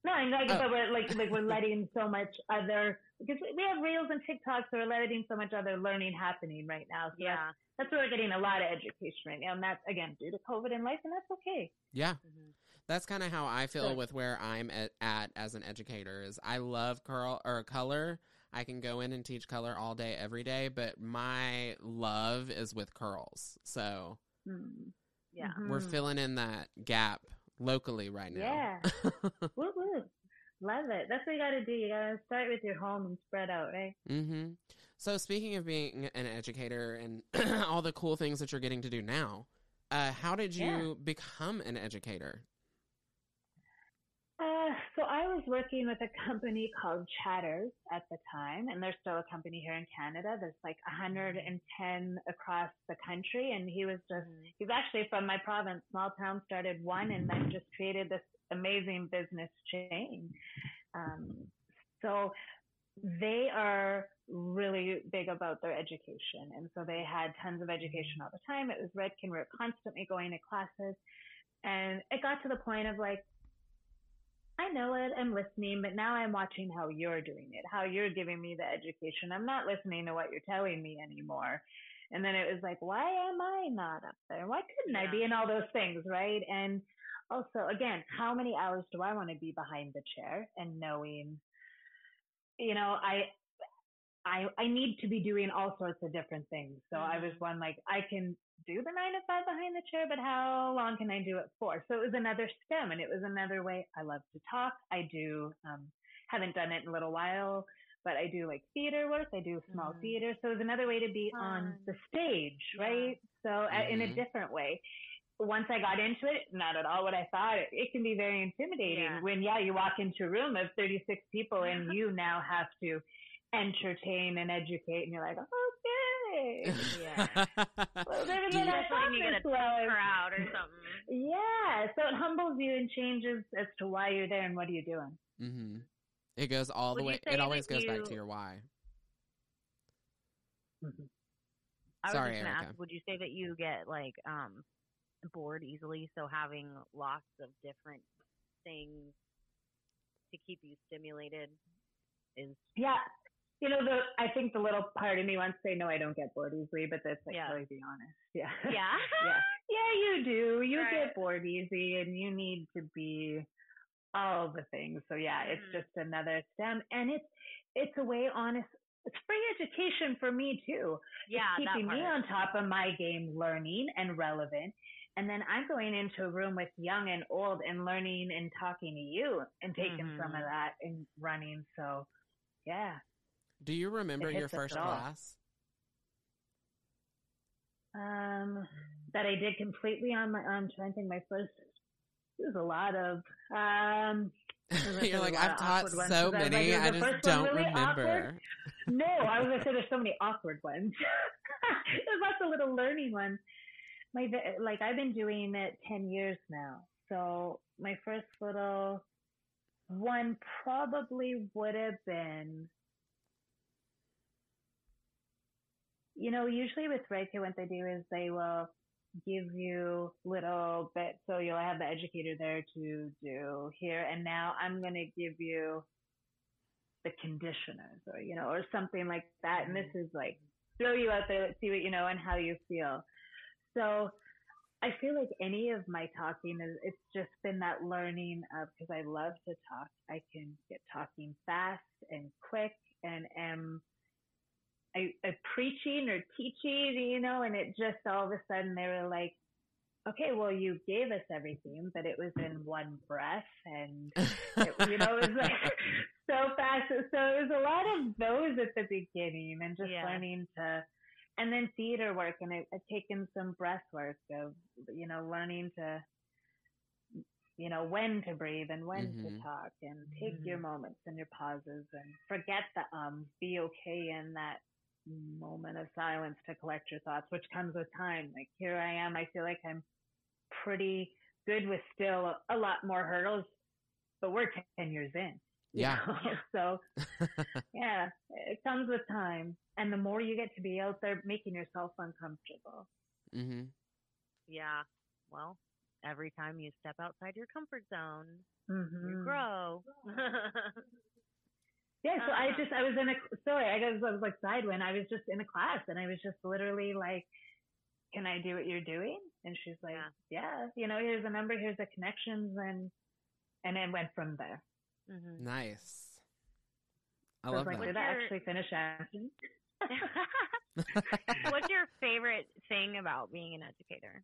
[SPEAKER 4] No, and like,
[SPEAKER 1] Oh.
[SPEAKER 4] but we're like like we're letting so much other because we have reels and TikToks, so we're letting so much other learning happening right now. So that's,
[SPEAKER 3] Yeah.
[SPEAKER 4] that's where we're getting a lot of education right now, and that's again due to COVID and life, and that's okay.
[SPEAKER 1] Yeah,
[SPEAKER 3] Mhm.
[SPEAKER 1] that's kind of how I feel
[SPEAKER 4] Good.
[SPEAKER 1] with where I'm at, at as an educator. Is I love curl or color. I can go in and teach color all day, every day, but my love is with curls. So
[SPEAKER 4] Hmm.
[SPEAKER 3] Yeah.
[SPEAKER 1] we're
[SPEAKER 4] Mhm.
[SPEAKER 1] filling in that gap locally right now. Yeah.
[SPEAKER 4] woo woo. Love it. That's what you got to do. You got to start with your home and spread out, right?
[SPEAKER 1] Mm-hmm. So speaking of being an educator and all the cool things that you're getting to do now, uh, how did you
[SPEAKER 4] Yeah.
[SPEAKER 1] become an educator?
[SPEAKER 4] Uh, so I was working with a company called Chatters at the time, and there's still a company here in Canada. There's like 110 across the country, and he was just
[SPEAKER 3] Mhm.
[SPEAKER 4] he's actually from my province, small town, started one, and then just created this amazing business chain. Um, so they are really big about their education, and so they had tons of education all the time. It was Redken, we were constantly going to classes, and it got to the point of like. I know it. I'm listening, but now I'm watching how you're doing it, how you're giving me the education. I'm not listening to what you're telling me anymore. And then it was like, why am I not up there? Why couldn't I be in all those things, right? And also, again, how many hours do I want to be behind the chair and knowing, you know, I, I, I need to be doing all sorts of different things. So I was
[SPEAKER 3] Mhm.
[SPEAKER 4] one like, I can do the nine to five behind the chair, but how long can I do it for? So it was another STEM and it was another way. I love to talk. I do, um, haven't done it in a little while, but I do like theater work. I do small
[SPEAKER 3] Mhm.
[SPEAKER 4] theater. So it was another way to be on the stage,
[SPEAKER 3] Yeah.
[SPEAKER 4] right? So uh, in a
[SPEAKER 1] Mhm.
[SPEAKER 4] different way. Once I got into it, not at all what I thought. It, it can be very intimidating
[SPEAKER 3] Yeah.
[SPEAKER 4] when, yeah, you walk into a room of 36 people and you now have to entertain and educate and you're like, okay.
[SPEAKER 3] Yeah.
[SPEAKER 4] Well, then
[SPEAKER 1] Do
[SPEAKER 4] I
[SPEAKER 3] Especially
[SPEAKER 4] thought
[SPEAKER 3] when you get a crowd or something.
[SPEAKER 4] Yeah, so it humbles you and changes as to why you're there and what are you doing.
[SPEAKER 1] hmm It goes all the
[SPEAKER 3] Would you
[SPEAKER 1] way. It always
[SPEAKER 3] that
[SPEAKER 1] goes back to your why.
[SPEAKER 3] I was
[SPEAKER 1] Sorry,
[SPEAKER 3] just gonna
[SPEAKER 1] Ericka.
[SPEAKER 3] ask, would you say that you get like um bored easily? So having lots of different things to keep you stimulated is
[SPEAKER 4] Yeah. You know, the I think the little part of me wants to say, no, I don't get bored easily, but that's like,
[SPEAKER 3] Yeah.
[SPEAKER 4] really be honest. Yeah.
[SPEAKER 3] yeah.
[SPEAKER 4] yeah. Yeah, you do. You
[SPEAKER 3] Right.
[SPEAKER 4] get bored easy and you need to be all the things. So yeah, it's
[SPEAKER 3] Mhm.
[SPEAKER 4] just another STEM and it's it's a way honest it's free education for me too.
[SPEAKER 3] yeah,
[SPEAKER 4] It's keeping me on top of my game, learning and relevant. And then I'm going into a room with young and old and learning and talking to you and taking some of
[SPEAKER 3] Mhm.
[SPEAKER 4] that and running. So, yeah.
[SPEAKER 1] Do you remember your first class?
[SPEAKER 4] Um, that I did completely on my. I'm trying to think. My first. There's a lot of. Um,
[SPEAKER 1] You're like, I've taught so
[SPEAKER 4] 'cause I
[SPEAKER 1] many,
[SPEAKER 4] like,
[SPEAKER 1] I just don't
[SPEAKER 4] really
[SPEAKER 1] remember.
[SPEAKER 4] no, I was gonna say there's so many awkward ones. there's lots of little learning ones. My like I've been doing it ten years now, so my first little one probably would have been. You know, usually with Reiki, what they do is they will give you little bits. So you'll have the educator there to do here and now. I'm going to give you the conditioners or, you know, or something like that. And this mm-hmm. is like throw you out there, let's see what you know and how you feel. So I feel like any of my talking is, it's just been that learning of, cause I love to talk. I can get talking fast and quick and am I, I preaching or teaching, you know, and it just all of a sudden they were like, okay, well, you gave us everything, but it was in one breath and, it, you know, it was like so fast. So it was a lot of those at the beginning and just
[SPEAKER 3] Yeah.
[SPEAKER 4] learning to, and then theater work and I, I've taken some breath work of, you know, learning to, you know, when to breathe and when
[SPEAKER 1] Mhm.
[SPEAKER 4] to talk and take your moments and your pauses and forget the ums, be okay in that moment of silence to collect your thoughts, which comes with time. Like here I am, I feel like I'm pretty good with still a lot more hurdles, but we're 10 years in.
[SPEAKER 1] Yeah.
[SPEAKER 4] so yeah, it comes with time. And the more you get to be out there making yourself uncomfortable.
[SPEAKER 1] Mm-hmm.
[SPEAKER 3] Yeah. Well, every time you step outside your comfort zone,
[SPEAKER 4] Mhm.
[SPEAKER 3] you grow.
[SPEAKER 4] Yeah, so I
[SPEAKER 3] Uh-huh.
[SPEAKER 4] just I was in a sorry, I guess I was like sidewind. I was just in a class and I was just literally like, "Can I do what you're doing?" And she's like,
[SPEAKER 3] Yeah.
[SPEAKER 4] "Yeah, you know, here's a number, here's the connections," and and it went from there.
[SPEAKER 3] hmm
[SPEAKER 1] Nice. I
[SPEAKER 4] So I was
[SPEAKER 1] love
[SPEAKER 4] like,
[SPEAKER 1] that.
[SPEAKER 4] "Did
[SPEAKER 3] What's
[SPEAKER 4] I actually finish asking?"
[SPEAKER 3] What's your favorite thing about being an educator?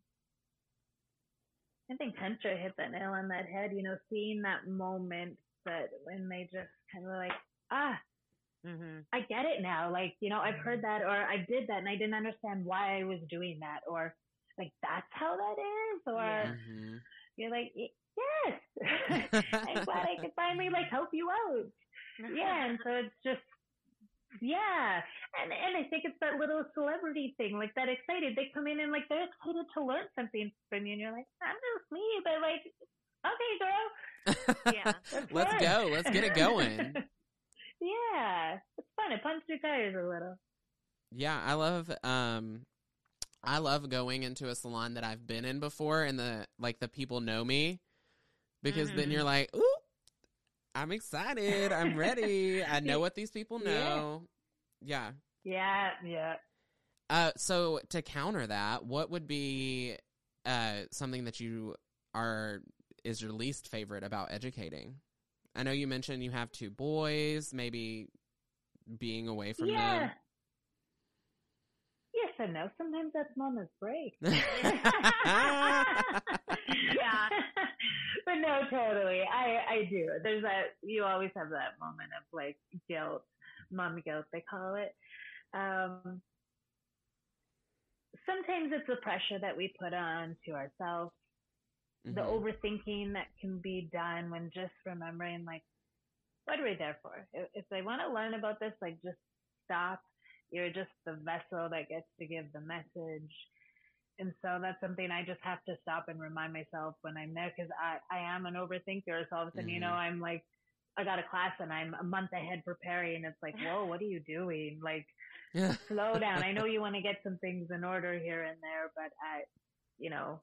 [SPEAKER 4] I think Tantra hit that nail on that head. You know, seeing that moment that when they just kind of like, ah,
[SPEAKER 3] hmm
[SPEAKER 4] I get it now. Like, you know, I've heard that or I did that and I didn't understand why I was doing that or like that's how that is or
[SPEAKER 3] Yeah.
[SPEAKER 1] Mhm.
[SPEAKER 4] you're like, yes, I'm glad I could finally like help you out. Yeah, and so it's just yeah, and and I think it's that little celebrity thing, like that excited. They come in and like they're excited to learn something from you, and you're like, I'm just me, but like, okay, girl,
[SPEAKER 3] Yeah.
[SPEAKER 4] let's,
[SPEAKER 1] Let's go. Let's get it going.
[SPEAKER 4] Yeah, it's fun. It punched your tires a little.
[SPEAKER 1] Yeah, I love um I love going into a salon that I've been in before and the like the people know me because then
[SPEAKER 3] Mhm.
[SPEAKER 1] you're like, "Ooh, I'm excited. I'm ready. I know what these people
[SPEAKER 4] Yeah.
[SPEAKER 1] know." Yeah.
[SPEAKER 4] Yeah, yeah.
[SPEAKER 1] Uh so to counter that, what would be uh something that you are is your least favorite about educating? I know you mentioned you have two boys, maybe being away from
[SPEAKER 4] yeah.
[SPEAKER 1] them.
[SPEAKER 4] Yes and no. Sometimes that's mama's break.
[SPEAKER 3] Yeah.
[SPEAKER 4] but no, totally. I I do. There's that. You always have that moment of like guilt, mom guilt they call it. Um, sometimes it's the pressure that we put on to ourselves, the
[SPEAKER 1] Mhm.
[SPEAKER 4] overthinking that can be done when just remembering like, what are we there for? If, if they want to learn about this, like just stop. You're just the vessel that gets to give the message. And so that's something I just have to stop and remind myself when I'm there because I, I am an overthinker. So all of a sudden, you know,
[SPEAKER 1] Mhm.
[SPEAKER 4] I'm like, I got a class and I'm a month ahead preparing. And It's like, whoa, what are you doing? Like, slow down. I know you want to get some things in order here and there, but I, you know,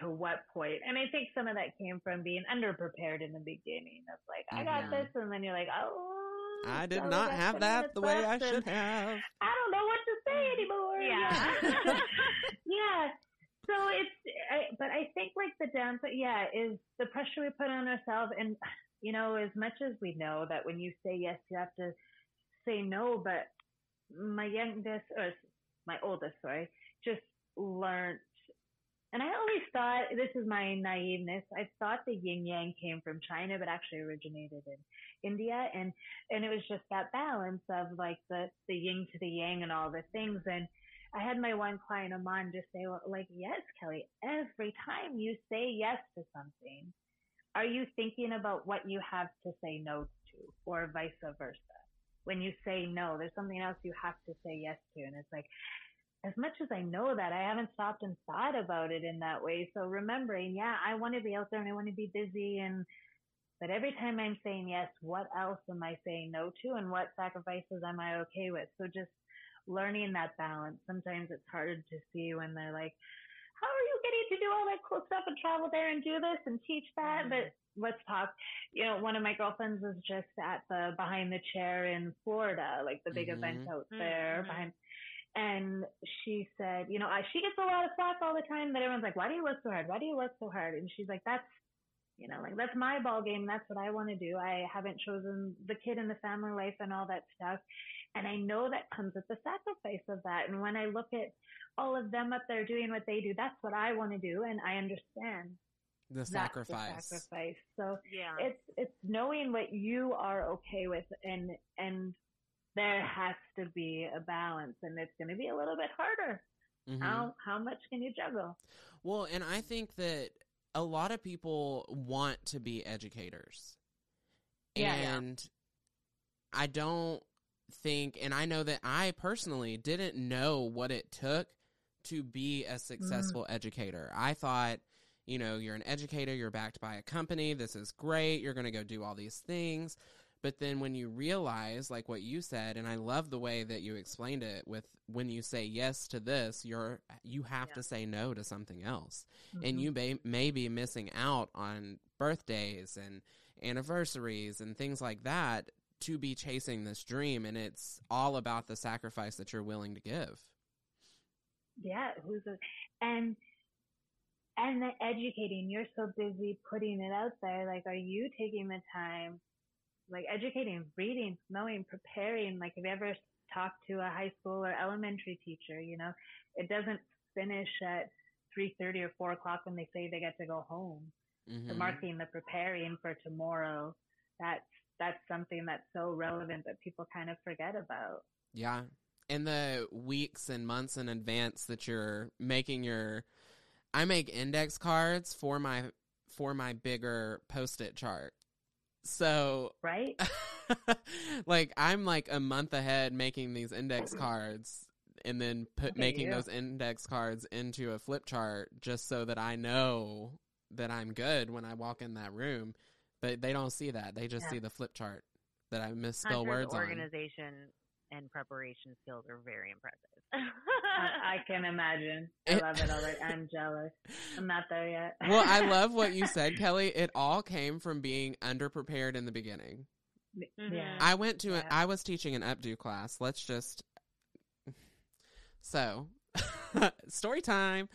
[SPEAKER 4] to what point? And I think some of that came from being underprepared in the beginning. It's like, I got this. And then you're like, oh,
[SPEAKER 1] I did
[SPEAKER 4] so
[SPEAKER 1] not have that the way I should have.
[SPEAKER 4] I don't know what to say mm. anymore.
[SPEAKER 3] Yeah.
[SPEAKER 4] yeah. So it's, I, but I think like the downside, yeah, is the pressure we put on ourselves. And, you know, as much as we know that when you say yes, you have to say no, but my youngest, or my oldest, sorry, just learned. And I always thought, this is my naiveness, I thought the yin yang came from China, but actually originated in India. And, and it was just that balance of like the, the yin to the yang and all the things. And I had my one client, Aman, just say, well, like, yes, Kelly, every time you say yes to something, are you thinking about what you have to say no to or vice versa? When you say no, there's something else you have to say yes to. And it's like, as much as I know that, I haven't stopped and thought about it in that way. So remembering, yeah, I want to be out there and I want to be busy and but every time I'm saying yes, what else am I saying no to and what sacrifices am I okay with? So just learning that balance. Sometimes it's hard to see when they're like, how are you getting to do all that cool stuff and travel there and do this and teach that? But let's talk. You know, one of my girlfriends was just at the behind the chair in Florida, like the big
[SPEAKER 1] Mhm.
[SPEAKER 4] event out there
[SPEAKER 3] Mhm.
[SPEAKER 4] behind. And she said, you know, I, she gets a lot of flack all the time that everyone's like, why do you work so hard? Why do you work so hard? And she's like, that's, you know, like that's my ball game. That's what I want to do. I haven't chosen the kid and the family life and all that stuff. And I know that comes with the sacrifice of that. And when I look at all of them up there doing what they do, that's what I want to do. And I understand
[SPEAKER 1] The sacrifice.
[SPEAKER 4] the sacrifice. So
[SPEAKER 3] Yeah.
[SPEAKER 4] it's, it's knowing what you are okay with and, and there has to be a balance and it's going to be a little bit harder.
[SPEAKER 1] Mhm.
[SPEAKER 4] How, how much can you juggle?
[SPEAKER 1] Well, and I think that a lot of people want to be educators.
[SPEAKER 4] Yeah, yeah.
[SPEAKER 1] and I don't think, and I know that I personally didn't know what it took to be a successful educator. I thought, you know, you're an educator, you're backed by a company, this is great, you're going to go do all these things. But then when you realize, like what you said, and I love the way that you explained it with when you say yes to this, you're you have
[SPEAKER 3] Yeah.
[SPEAKER 1] to say no to something else,
[SPEAKER 4] Mhm.
[SPEAKER 1] and you may may be missing out on birthdays and anniversaries and things like that to be chasing this dream, and it's all about the sacrifice that you're willing to give.
[SPEAKER 4] Yeah, who's a, and and the educating. You're so busy putting it out there. Like, are you taking the time, like educating, reading, knowing, preparing? Like, have you ever talked to a high school or elementary teacher? You know, it doesn't finish at three thirty or four o'clock when they say they get to go home. The
[SPEAKER 1] Mhm.
[SPEAKER 4] marketing, the preparing for tomorrow. That's that's something that's so relevant that people kind of forget about.
[SPEAKER 1] Yeah. And the weeks and months in advance that you're making your I make index cards for my for my bigger post-it chart. So
[SPEAKER 4] Right?
[SPEAKER 1] like I'm like a month ahead making these index cards and then put
[SPEAKER 4] Look at
[SPEAKER 1] making
[SPEAKER 4] you.
[SPEAKER 1] those index cards into a flip chart just so that I know that I'm good when I walk in that room. But they don't see that. They just
[SPEAKER 4] Yeah.
[SPEAKER 1] see the flip chart that I misspell words on.
[SPEAKER 3] organization and preparation skills are very impressive.
[SPEAKER 4] I, I can imagine. I love it already. I'm jealous. I'm not there yet.
[SPEAKER 1] well, I love what you said, Kelly. It all came from being underprepared in the beginning.
[SPEAKER 3] Mhm.
[SPEAKER 4] Yeah.
[SPEAKER 1] I went to,
[SPEAKER 4] Yeah.
[SPEAKER 1] I was teaching an updo class. Let's just, so, story time.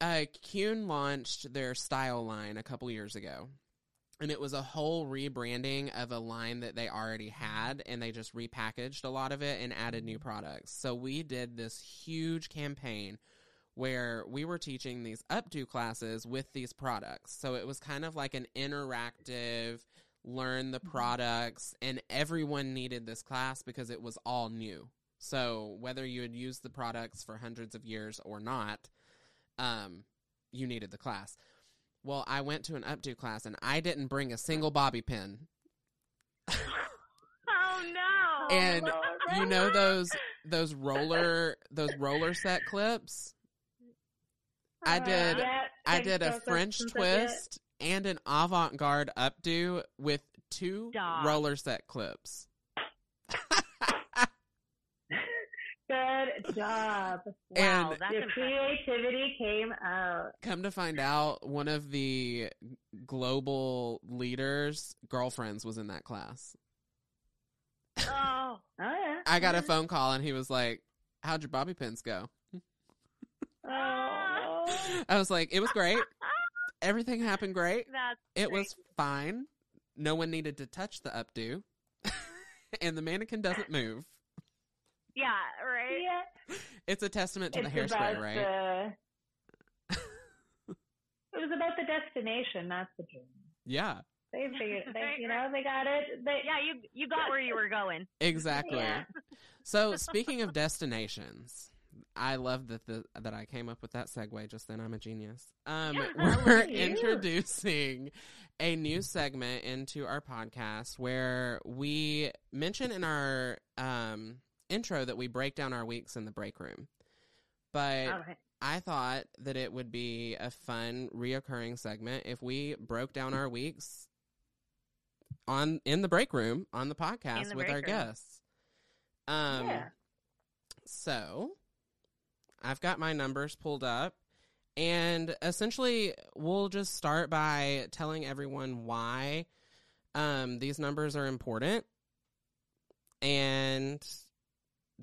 [SPEAKER 1] Uh, Kuhn launched their style line a couple years ago. And it was a whole rebranding of a line that they already had, and they just repackaged a lot of it and added new products. So we did this huge campaign where we were teaching these updo classes with these products. So it was kind of like an interactive learn the products and everyone needed this class because it was all new. So whether you had used the products for hundreds of years or not, um, you needed the class. Well, I went to an updo class and I didn't bring a single bobby pin.
[SPEAKER 3] oh no!
[SPEAKER 1] And
[SPEAKER 4] Lord.
[SPEAKER 1] you know those those roller those roller set clips? I did
[SPEAKER 4] Uh,
[SPEAKER 1] I did a French
[SPEAKER 4] since I did it.
[SPEAKER 1] twist and an avant-garde updo with two
[SPEAKER 3] Stop.
[SPEAKER 1] roller set clips.
[SPEAKER 4] Good job.
[SPEAKER 3] wow,
[SPEAKER 1] and-
[SPEAKER 3] that's
[SPEAKER 4] Your
[SPEAKER 3] impressive.
[SPEAKER 4] creativity came out.
[SPEAKER 1] Come to find out, one of the global leaders' girlfriends was in that class.
[SPEAKER 3] Oh,
[SPEAKER 4] Oh yeah.
[SPEAKER 1] I got a phone call and he was like, How'd your bobby pins go?
[SPEAKER 4] Oh.
[SPEAKER 1] I was like, It was great. Everything happened great.
[SPEAKER 3] that's
[SPEAKER 1] It
[SPEAKER 3] great.
[SPEAKER 1] was fine. No one needed to touch the updo. and the mannequin doesn't move.
[SPEAKER 3] Yeah, right.
[SPEAKER 4] Yeah.
[SPEAKER 1] It's a testament to
[SPEAKER 4] It's
[SPEAKER 1] the hairspray,
[SPEAKER 4] about
[SPEAKER 1] right?
[SPEAKER 4] the- it was about the destination, not the journey.
[SPEAKER 1] Yeah,
[SPEAKER 4] They figured, they, you know, they got it. They,
[SPEAKER 3] Yeah, you you got where you were going.
[SPEAKER 1] exactly.
[SPEAKER 4] Yeah.
[SPEAKER 1] So, speaking of destinations, I love that the that I came up with that segue just then. I'm a genius. Um,
[SPEAKER 3] Yeah,
[SPEAKER 1] we're
[SPEAKER 4] look at you.
[SPEAKER 1] introducing a new segment into our podcast where we mention in our um, intro that we break down our weeks in the break room. But
[SPEAKER 4] right.
[SPEAKER 1] I thought that it would be a fun reoccurring segment if we broke down our weeks on in the break room on the podcast
[SPEAKER 3] the
[SPEAKER 1] with our
[SPEAKER 3] room.
[SPEAKER 1] guests. Um
[SPEAKER 4] Yeah.
[SPEAKER 1] so I've got my numbers pulled up and essentially we'll just start by telling everyone why um these numbers are important and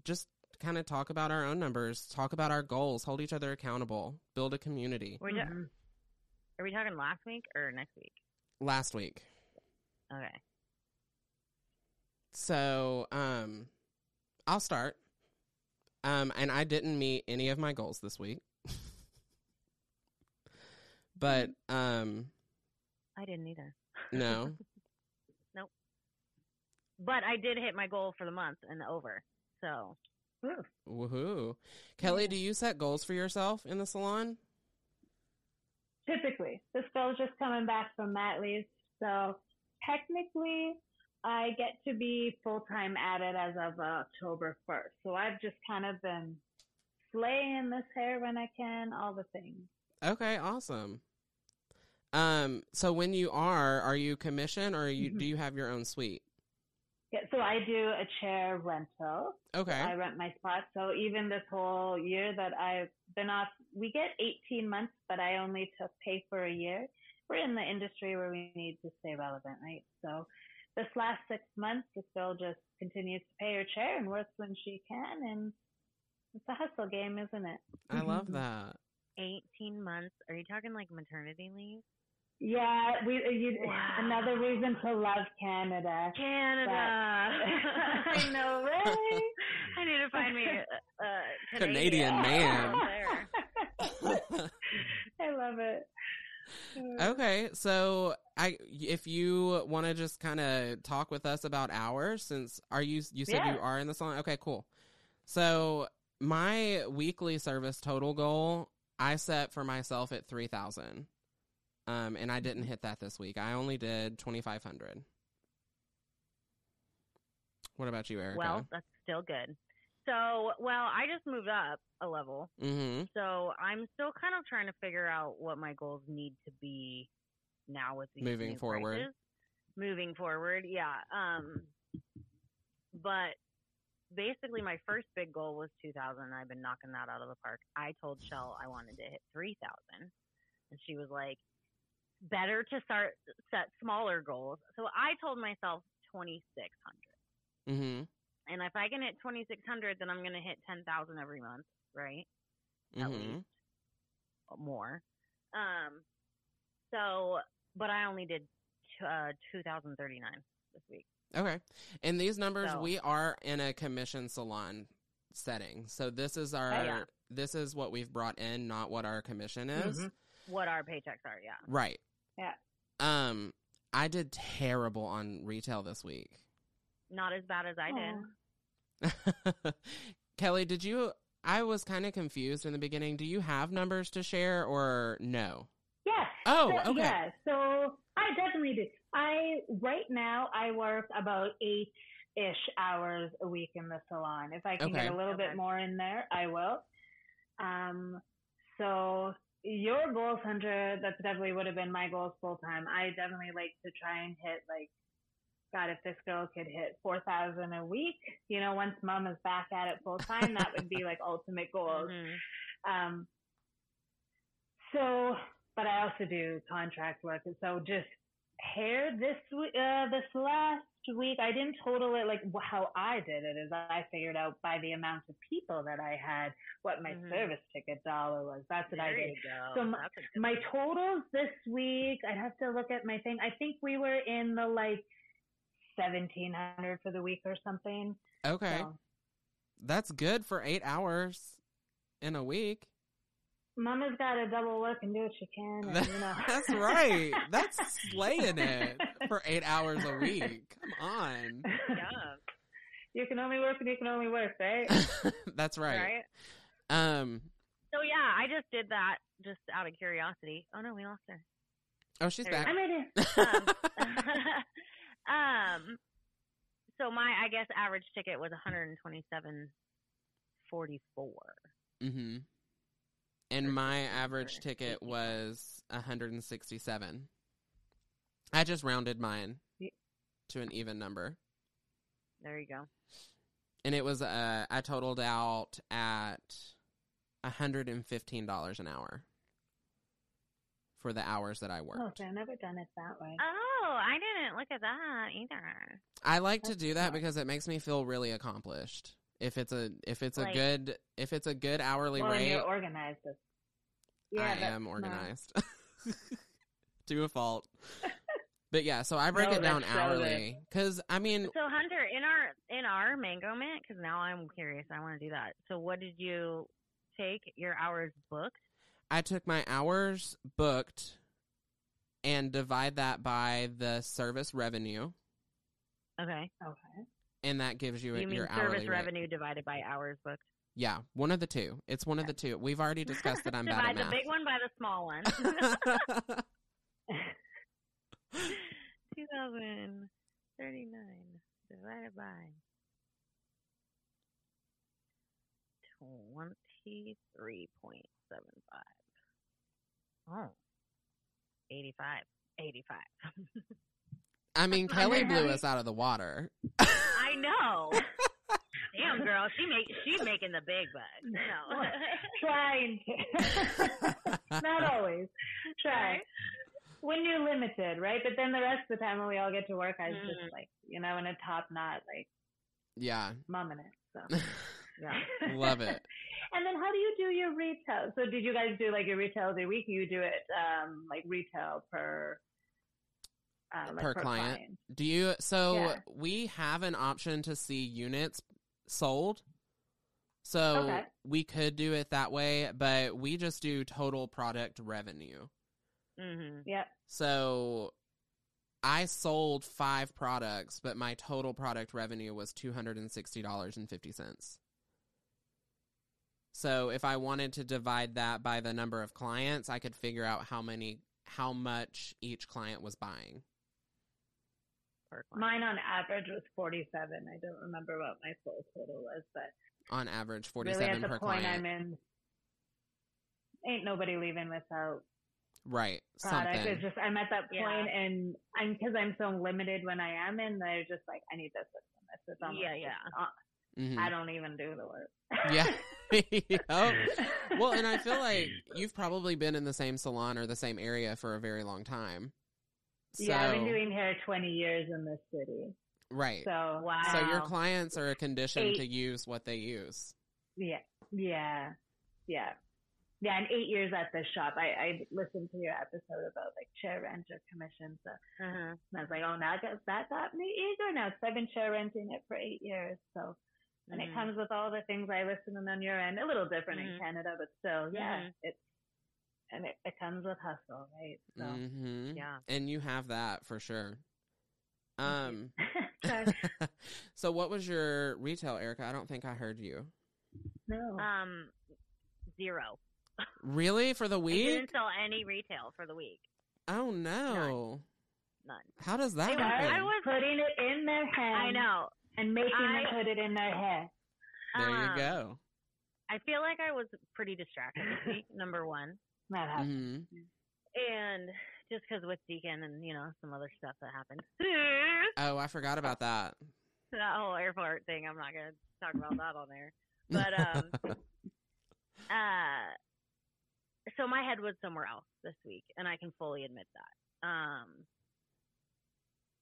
[SPEAKER 1] just kind of talk about our own numbers, talk about our goals, hold each other accountable, build a community.
[SPEAKER 3] We're
[SPEAKER 4] Mhm.
[SPEAKER 3] ju- are we talking last week or next week?
[SPEAKER 1] Last week.
[SPEAKER 3] Okay.
[SPEAKER 1] So, um I'll start. Um and I didn't meet any of my goals this week. but um
[SPEAKER 3] I didn't either.
[SPEAKER 1] no. Nope.
[SPEAKER 3] But I did hit my goal for the month and over. So
[SPEAKER 4] Ooh.
[SPEAKER 1] Woohoo. Kelly, do you set goals for yourself in the salon?
[SPEAKER 4] Typically, this girl's just coming back from mat leave, so technically, I get to be full time at it as of October first. So I've just kind of been slaying this hair when I can, all the things.
[SPEAKER 1] Okay, awesome. Um, so when you are, are you commission or you
[SPEAKER 4] Mhm.
[SPEAKER 1] do you have your own suite?
[SPEAKER 4] Yeah, so I do a chair rental.
[SPEAKER 1] Okay.
[SPEAKER 4] I rent my spot. So even this whole year that I've been off, we get 18 months, but I only took pay for a year. We're in the industry where we need to stay relevant, right? So this last six months, the girl just continues to pay her chair and works when she can. And it's a hustle game, isn't it?
[SPEAKER 1] I love mm-hmm. that.
[SPEAKER 3] 18 months. Are you talking like maternity leave?
[SPEAKER 4] Yeah, we, uh, you,
[SPEAKER 3] Wow.
[SPEAKER 4] another reason to love Canada.
[SPEAKER 3] Canada.
[SPEAKER 4] I know, right?
[SPEAKER 3] I need to find me a, a
[SPEAKER 1] Canadian
[SPEAKER 3] Canadian,
[SPEAKER 1] man.
[SPEAKER 4] I love it.
[SPEAKER 1] okay, so I if you want to just kind of talk with us about hours since are you you said you are in the salon? Okay, cool. So my weekly service total goal I set for myself at 3000. Um and I didn't hit that this week. I only did 2500. What about you, Ericka?
[SPEAKER 3] Well, that's still good. So, well, I just moved up a level.
[SPEAKER 1] mhm.
[SPEAKER 3] So I'm still kind of trying to figure out what my goals need to be now with these
[SPEAKER 1] Moving forward.
[SPEAKER 3] prices. Moving forward, yeah. Um, but basically, my first big goal was 2,000. and I've been knocking that out of the park. I told Shell I wanted to hit 3,000, and she was like, "Better to start set smaller goals." So I told myself 2,600.
[SPEAKER 1] Mhm.
[SPEAKER 3] And if I can hit 2,600, then I'm going to hit 10,000 every month, right? At
[SPEAKER 1] Mhm.
[SPEAKER 3] least more. Um, so, but I only did t- uh, 2,039 this week.
[SPEAKER 1] Okay. And these numbers,
[SPEAKER 3] So-
[SPEAKER 1] we are in a commission salon setting. So this is our
[SPEAKER 3] Yeah.
[SPEAKER 1] this is what we've brought in, not what our commission is.
[SPEAKER 4] Mhm.
[SPEAKER 3] What our paychecks are, yeah.
[SPEAKER 1] Right.
[SPEAKER 4] Yeah.
[SPEAKER 1] Um I did terrible on retail this week.
[SPEAKER 3] Not as bad as I did.
[SPEAKER 1] Kelly, did you I was kind of confused in the beginning. Do you have numbers to share or no?
[SPEAKER 4] Yes.
[SPEAKER 1] Oh,
[SPEAKER 4] so,
[SPEAKER 1] okay.
[SPEAKER 4] Yeah. So I definitely do. I right now I work about eight ish hours a week in the salon. If I can
[SPEAKER 1] Okay.
[SPEAKER 4] get a little
[SPEAKER 3] Okay.
[SPEAKER 4] bit more in there, I will. Um. So your goals, Hunter, that's definitely would have been my goals full time. I definitely like to try and hit like. God, if this girl could hit four thousand a week, you know, once mom is back at it full time, that would be like ultimate goals.
[SPEAKER 3] Mhm.
[SPEAKER 4] Um, so, but I also do contract work, and so just hair this uh this last week I didn't total it like how I did it is I figured out by the amount of people that I had what my
[SPEAKER 3] Mhm.
[SPEAKER 4] service ticket dollar was. That's what I did. So my-
[SPEAKER 3] That's a good
[SPEAKER 4] My totals this week, I'd have to look at my thing. I think we were in the like seventeen hundred for the week or something.
[SPEAKER 1] Okay.
[SPEAKER 4] So,
[SPEAKER 1] That's good for 8 hours in a week.
[SPEAKER 4] Mama's got to double work and do what she can. And, you know.
[SPEAKER 1] That's right. That's slaying it for 8 hours a week. Come on.
[SPEAKER 3] Yeah.
[SPEAKER 4] You can only work and you can only work, right?
[SPEAKER 1] That's right.
[SPEAKER 3] Right.
[SPEAKER 1] Um
[SPEAKER 3] So yeah, I just did that just out of curiosity. Oh no, we lost her.
[SPEAKER 1] Oh, she's
[SPEAKER 3] There
[SPEAKER 1] back.
[SPEAKER 4] I'm right here.
[SPEAKER 3] um, so my I guess average ticket was 127.44.
[SPEAKER 1] mhm. And my average ticket was 167. I just rounded mine
[SPEAKER 4] Ye-
[SPEAKER 1] to an even number.
[SPEAKER 3] There you go.
[SPEAKER 1] And it was uh I totaled out at $115 an hour for the hours that I
[SPEAKER 4] Oh,
[SPEAKER 1] worked.
[SPEAKER 4] so I've never done it that way.
[SPEAKER 3] Oh, I didn't look at that either.
[SPEAKER 1] I like to do that
[SPEAKER 4] smart.
[SPEAKER 1] because it makes me feel really accomplished. If it's a if it's a good if it's a good hourly
[SPEAKER 4] well,
[SPEAKER 1] rate,
[SPEAKER 4] you're organized. Yeah,
[SPEAKER 1] I am
[SPEAKER 4] smart.
[SPEAKER 1] organized to a fault. But yeah, so I break
[SPEAKER 4] No,
[SPEAKER 1] it down hourly because I mean,
[SPEAKER 3] So Hunter, in our in our Mangomint, because now I'm curious, I want to do that. So what did you take your hours booked?
[SPEAKER 1] I took my hours booked and divide that by the service revenue,
[SPEAKER 3] Okay.
[SPEAKER 4] Okay.
[SPEAKER 1] and that gives you,
[SPEAKER 3] You mean
[SPEAKER 1] your
[SPEAKER 3] service
[SPEAKER 1] hourly rate.
[SPEAKER 3] revenue divided by hours booked?
[SPEAKER 1] Yeah, one of the two. It's one of the two. We've already discussed that I'm bad
[SPEAKER 3] Divide
[SPEAKER 1] at
[SPEAKER 3] the
[SPEAKER 1] math.
[SPEAKER 3] big one by the small one. 2039 divided by 23.75. Oh, 85. 85.
[SPEAKER 1] I mean, Kelly blew us out of the water.
[SPEAKER 3] I know. Damn, girl, she make she's making the big bucks. No.
[SPEAKER 4] Trying to. Not always. Try. When you're limited, right? But then the rest of the time when we all get to work, I was
[SPEAKER 3] Mhm.
[SPEAKER 4] just like, you know, in a top knot, like
[SPEAKER 1] Yeah,
[SPEAKER 4] mumming it. So.
[SPEAKER 3] yeah.
[SPEAKER 1] love it.
[SPEAKER 4] And then how do you do your retail? So did you guys do like your retail every week? You do it um like retail per uh, like
[SPEAKER 1] Per client. Do you? So
[SPEAKER 4] Yeah.
[SPEAKER 1] we have an option to see units sold. So
[SPEAKER 4] Okay.
[SPEAKER 1] we could do it that way, but we just do total product revenue.
[SPEAKER 3] Mhm.
[SPEAKER 4] Yeah.
[SPEAKER 1] So I sold five products, but my total product revenue was two hundred and sixty dollars and fifty cents. So if I wanted to divide that by the number of clients, I could figure out how many how much each client was buying.
[SPEAKER 3] Per client.
[SPEAKER 4] Mine on average was 47. I don't remember what my full total was, but
[SPEAKER 1] On average, 47
[SPEAKER 4] really at the
[SPEAKER 1] per
[SPEAKER 4] point
[SPEAKER 1] client.
[SPEAKER 4] I'm in, ain't nobody leaving without
[SPEAKER 1] right.
[SPEAKER 4] product.
[SPEAKER 1] Something.
[SPEAKER 4] It's just I'm at that
[SPEAKER 3] Yeah.
[SPEAKER 4] point and I'm because I'm so limited when I am in. They're just like I need this, this, and this. It's almost
[SPEAKER 3] Yeah,
[SPEAKER 4] just,
[SPEAKER 3] yeah.
[SPEAKER 1] Mhm.
[SPEAKER 4] I don't even do the work.
[SPEAKER 1] Yeah. Yep. Well, and I feel like you've probably been in the same salon or the same area for a very long time. So,
[SPEAKER 4] yeah, I've been doing hair 20 years in this city.
[SPEAKER 1] right.
[SPEAKER 4] So
[SPEAKER 3] Wow.
[SPEAKER 1] So your clients are conditioned
[SPEAKER 4] Eight.
[SPEAKER 1] to use what they use.
[SPEAKER 4] Yeah, yeah, yeah, yeah. And eight years at this shop, I, I listened to your episode about like chair rent or commission. So
[SPEAKER 3] Uh-huh.
[SPEAKER 4] and I was like, oh, now that that got me eager now because I've been chair renting it for eight years. So and
[SPEAKER 3] Mhm.
[SPEAKER 4] it comes with all the things I listen and on your end. A little different
[SPEAKER 3] Mhm.
[SPEAKER 4] in Canada, but still, yeah,
[SPEAKER 3] Mhm.
[SPEAKER 4] it's and it, it comes with hustle, right? So.
[SPEAKER 1] hmm
[SPEAKER 3] Yeah.
[SPEAKER 1] And you have that for sure. Um. So what was your retail, Ericka? I don't think I heard you.
[SPEAKER 4] no.
[SPEAKER 3] Um, zero.
[SPEAKER 1] Really for the
[SPEAKER 3] I
[SPEAKER 1] week?
[SPEAKER 3] didn't sell any retail for the week.
[SPEAKER 1] Oh no!
[SPEAKER 3] None.
[SPEAKER 1] How does that
[SPEAKER 3] It
[SPEAKER 1] happen?
[SPEAKER 3] I was-
[SPEAKER 4] putting it in their head.
[SPEAKER 3] I know.
[SPEAKER 4] And making
[SPEAKER 3] I-
[SPEAKER 4] them put it in their head.
[SPEAKER 1] there you
[SPEAKER 3] Um,
[SPEAKER 1] go.
[SPEAKER 3] I feel like I was pretty distracted this week. Number one,
[SPEAKER 4] That happens.
[SPEAKER 1] hmm
[SPEAKER 3] and just because with Deacon and you know some other stuff that happened.
[SPEAKER 1] Oh, I forgot about that.
[SPEAKER 3] that whole airport thing. I'm not gonna talk about that on there. But um, uh, so my head was somewhere else this week, and I can fully admit that. Um,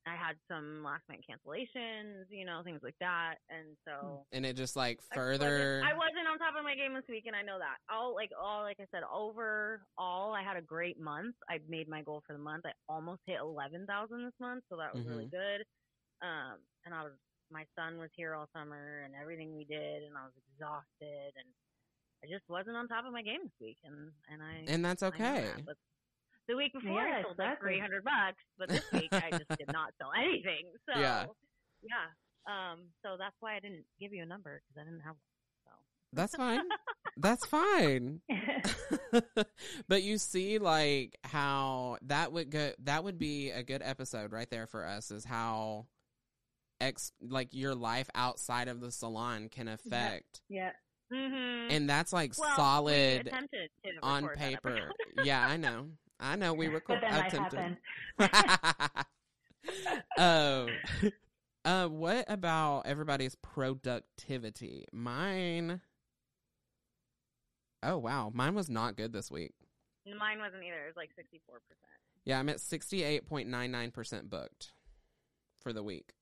[SPEAKER 3] I had some last minute cancellations, you know, things like that, and so
[SPEAKER 1] and it just like
[SPEAKER 3] I
[SPEAKER 1] further.
[SPEAKER 3] wasn't, I wasn't on top of my game this week, and I know that. All like all like I said, overall, I had a great month. I made my goal for the month. I almost hit eleven thousand this month, so that was really good. Um, and I was my son was here all summer, and everything we did, and I was exhausted, and I just wasn't on top of my game this week, and and I
[SPEAKER 1] and that's okay.
[SPEAKER 3] that, but the week before
[SPEAKER 4] Yeah,
[SPEAKER 3] I sold like
[SPEAKER 4] exactly.
[SPEAKER 3] three hundred bucks, but this week I just did not sell anything. So
[SPEAKER 1] Yeah.
[SPEAKER 3] yeah. Um, so that's why I didn't give you a number because I didn't have one. So
[SPEAKER 1] That's fine. That's fine. but you see like how that would go that would be a good episode right there for us is how ex like your life outside of the salon can affect
[SPEAKER 4] yeah.
[SPEAKER 3] Mm-hmm.
[SPEAKER 1] and that's like
[SPEAKER 3] well,
[SPEAKER 1] solid on paper. yeah, I know. I know we
[SPEAKER 4] But
[SPEAKER 1] record attempted. Oh. uh, what about everybody's productivity? Mine. Oh wow, mine was not good this week.
[SPEAKER 3] Mine wasn't either. It was like sixty four percent.
[SPEAKER 1] Yeah, I'm at sixty-eight point nine nine percent booked for the week.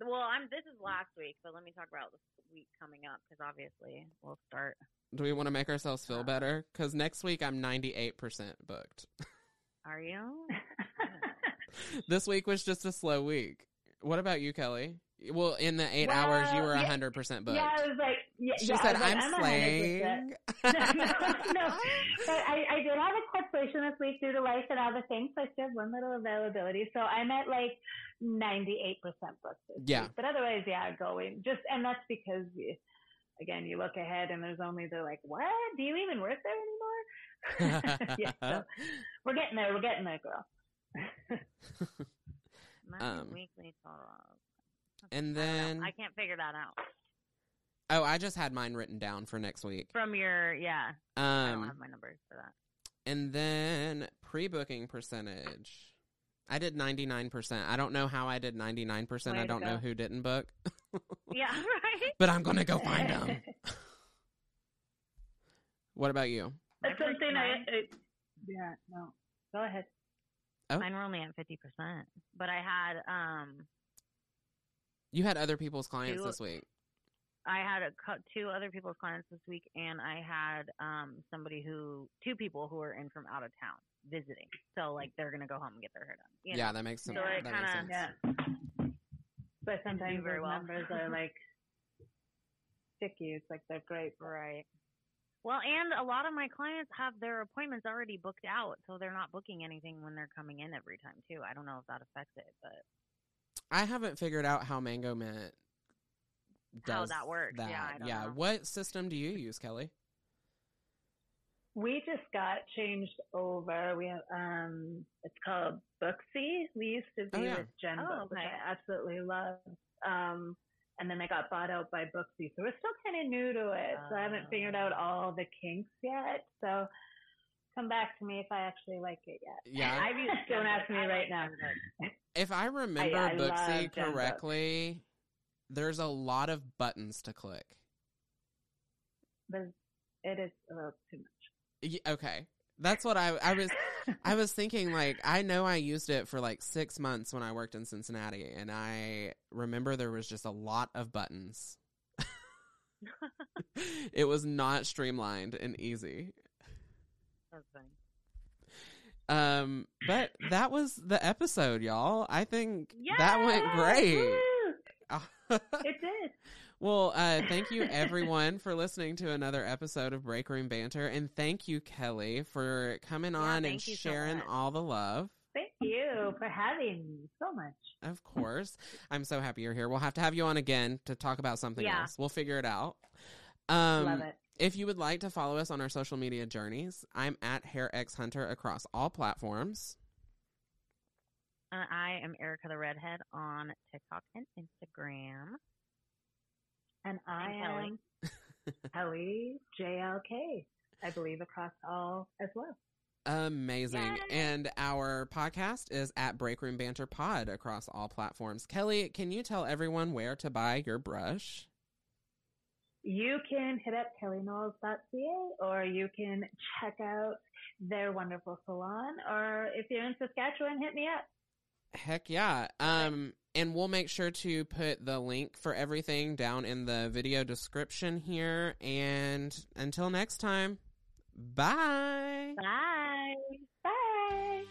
[SPEAKER 3] Well, I'm. This is last week, but let me talk about the week coming up because obviously we'll start.
[SPEAKER 1] Do we want to make ourselves feel better? Because next week I'm ninety-eight percent booked.
[SPEAKER 3] Are you?
[SPEAKER 1] this week was just a slow week. What about you, Kelly? Well, in the eight hours, you
[SPEAKER 4] Well,
[SPEAKER 1] were
[SPEAKER 4] yeah-
[SPEAKER 1] hundred percent booked.
[SPEAKER 4] yeah, I was like, yeah,
[SPEAKER 1] she
[SPEAKER 4] yeah,
[SPEAKER 1] said,
[SPEAKER 4] was like,
[SPEAKER 1] "I'm,
[SPEAKER 4] 100%."
[SPEAKER 1] slaying."
[SPEAKER 4] no, no, no. But I, I did have a cancellation this week due to life and other things, so I still have one little availability. So I'm at like 98% booked this
[SPEAKER 1] Yeah.
[SPEAKER 4] week. But otherwise, yeah, I'm going. Just, and that's because, you, again, you look ahead and there's only the like, what? Do you even work there anymore? yeah, so we're getting there. We're getting there, girl.
[SPEAKER 3] My
[SPEAKER 1] Um,
[SPEAKER 3] weekly total.
[SPEAKER 1] And
[SPEAKER 3] I don't know.
[SPEAKER 1] then,
[SPEAKER 3] I can't figure that out
[SPEAKER 1] oh, I just had mine written down for next week.
[SPEAKER 3] from your yeah. I don't
[SPEAKER 1] Um,
[SPEAKER 3] have my numbers for that.
[SPEAKER 1] and then pre-booking percentage. I did 99%. I don't know how I did 99%.
[SPEAKER 4] Way
[SPEAKER 1] I don't know who didn't book,
[SPEAKER 3] Yeah, right.
[SPEAKER 1] but I'm going to go find them. what about you?
[SPEAKER 4] That's something I,
[SPEAKER 3] time-
[SPEAKER 4] I. Yeah, no. Go ahead.
[SPEAKER 1] Oh.
[SPEAKER 3] Mine were only at fifty percent, but I had um
[SPEAKER 1] You had other people's clients
[SPEAKER 3] Two-
[SPEAKER 1] this week.
[SPEAKER 3] I had a two other people's clients this week, and I had um somebody who two people who were in from out of town visiting. So like they're gonna go home and get their hair done. you
[SPEAKER 1] Yeah,
[SPEAKER 3] know?
[SPEAKER 1] that makes sense.
[SPEAKER 3] So it kinda-
[SPEAKER 4] Yeah. But sometimes
[SPEAKER 3] very well.
[SPEAKER 4] numbers are like sticky. It's like they're great.
[SPEAKER 3] Right. Well, and a lot of my clients have their appointments already booked out, so they're not booking anything when they're coming in every time too. I don't know if that affects it, but
[SPEAKER 1] I haven't figured out how Mangomint
[SPEAKER 3] How
[SPEAKER 1] does
[SPEAKER 3] that works. Yeah, I don't
[SPEAKER 1] yeah.
[SPEAKER 3] know.
[SPEAKER 1] What system do you use, Kelly?
[SPEAKER 4] We just got changed over. We have um, it's called Booksy. We used to be
[SPEAKER 1] Oh, yeah.
[SPEAKER 4] with Gen
[SPEAKER 3] Oh,
[SPEAKER 4] Book, which. I absolutely love. Um, and then they got bought out by Booksy, so we're still kind of new to it. so I haven't figured out
[SPEAKER 3] Oh.
[SPEAKER 4] all the kinks yet. So come back to me if I actually like it yet.
[SPEAKER 1] Yeah.
[SPEAKER 3] I've used
[SPEAKER 4] Don't ask me right now.
[SPEAKER 1] If I remember
[SPEAKER 4] I love
[SPEAKER 1] Booksy correctly, there's a lot of buttons to click.
[SPEAKER 4] But it is a little too much.
[SPEAKER 1] Y- Okay. That's what I I was I was thinking like I know I used it for like 6 months when I worked in Cincinnati and I remember there was just a lot of buttons. it was not streamlined and easy.
[SPEAKER 3] That's funny.
[SPEAKER 1] Um but that was the episode, y'all. I think that went great.
[SPEAKER 4] It did.
[SPEAKER 1] well, uh, thank you everyone for listening to another episode of Break Room Banter, and thank you Kelly for coming
[SPEAKER 3] Yeah,
[SPEAKER 1] on and
[SPEAKER 3] you so
[SPEAKER 1] sharing all the love.
[SPEAKER 4] Thank you for having me so much.
[SPEAKER 1] Of course, I'm so happy you're here. We'll have to have you on again to talk about something
[SPEAKER 3] Yeah.
[SPEAKER 1] else. We'll figure it out. Um,
[SPEAKER 4] Love it.
[SPEAKER 1] If you would like to follow us on our social media journeys, I'm at HairX Hunter across all platforms.
[SPEAKER 3] Uh, I am Ericka the Redhead on TikTok and Instagram.
[SPEAKER 4] And I
[SPEAKER 3] And
[SPEAKER 4] am Kelly JLK, I believe, across all as well.
[SPEAKER 1] Amazing.
[SPEAKER 3] Yay.
[SPEAKER 1] And our podcast is at Break Room Banter Pod across all platforms. Kelly, can you tell everyone where to buy your brush?
[SPEAKER 4] you can hit up kellyknowles.ca or you can check out their wonderful salon. Or if you're in Saskatchewan, hit me up.
[SPEAKER 1] Heck yeah. Um, and we'll make sure to put the link for everything down in the video description here. And until next time, bye.
[SPEAKER 3] Bye. Bye.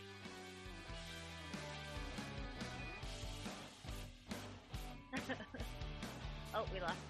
[SPEAKER 3] oh, we lost.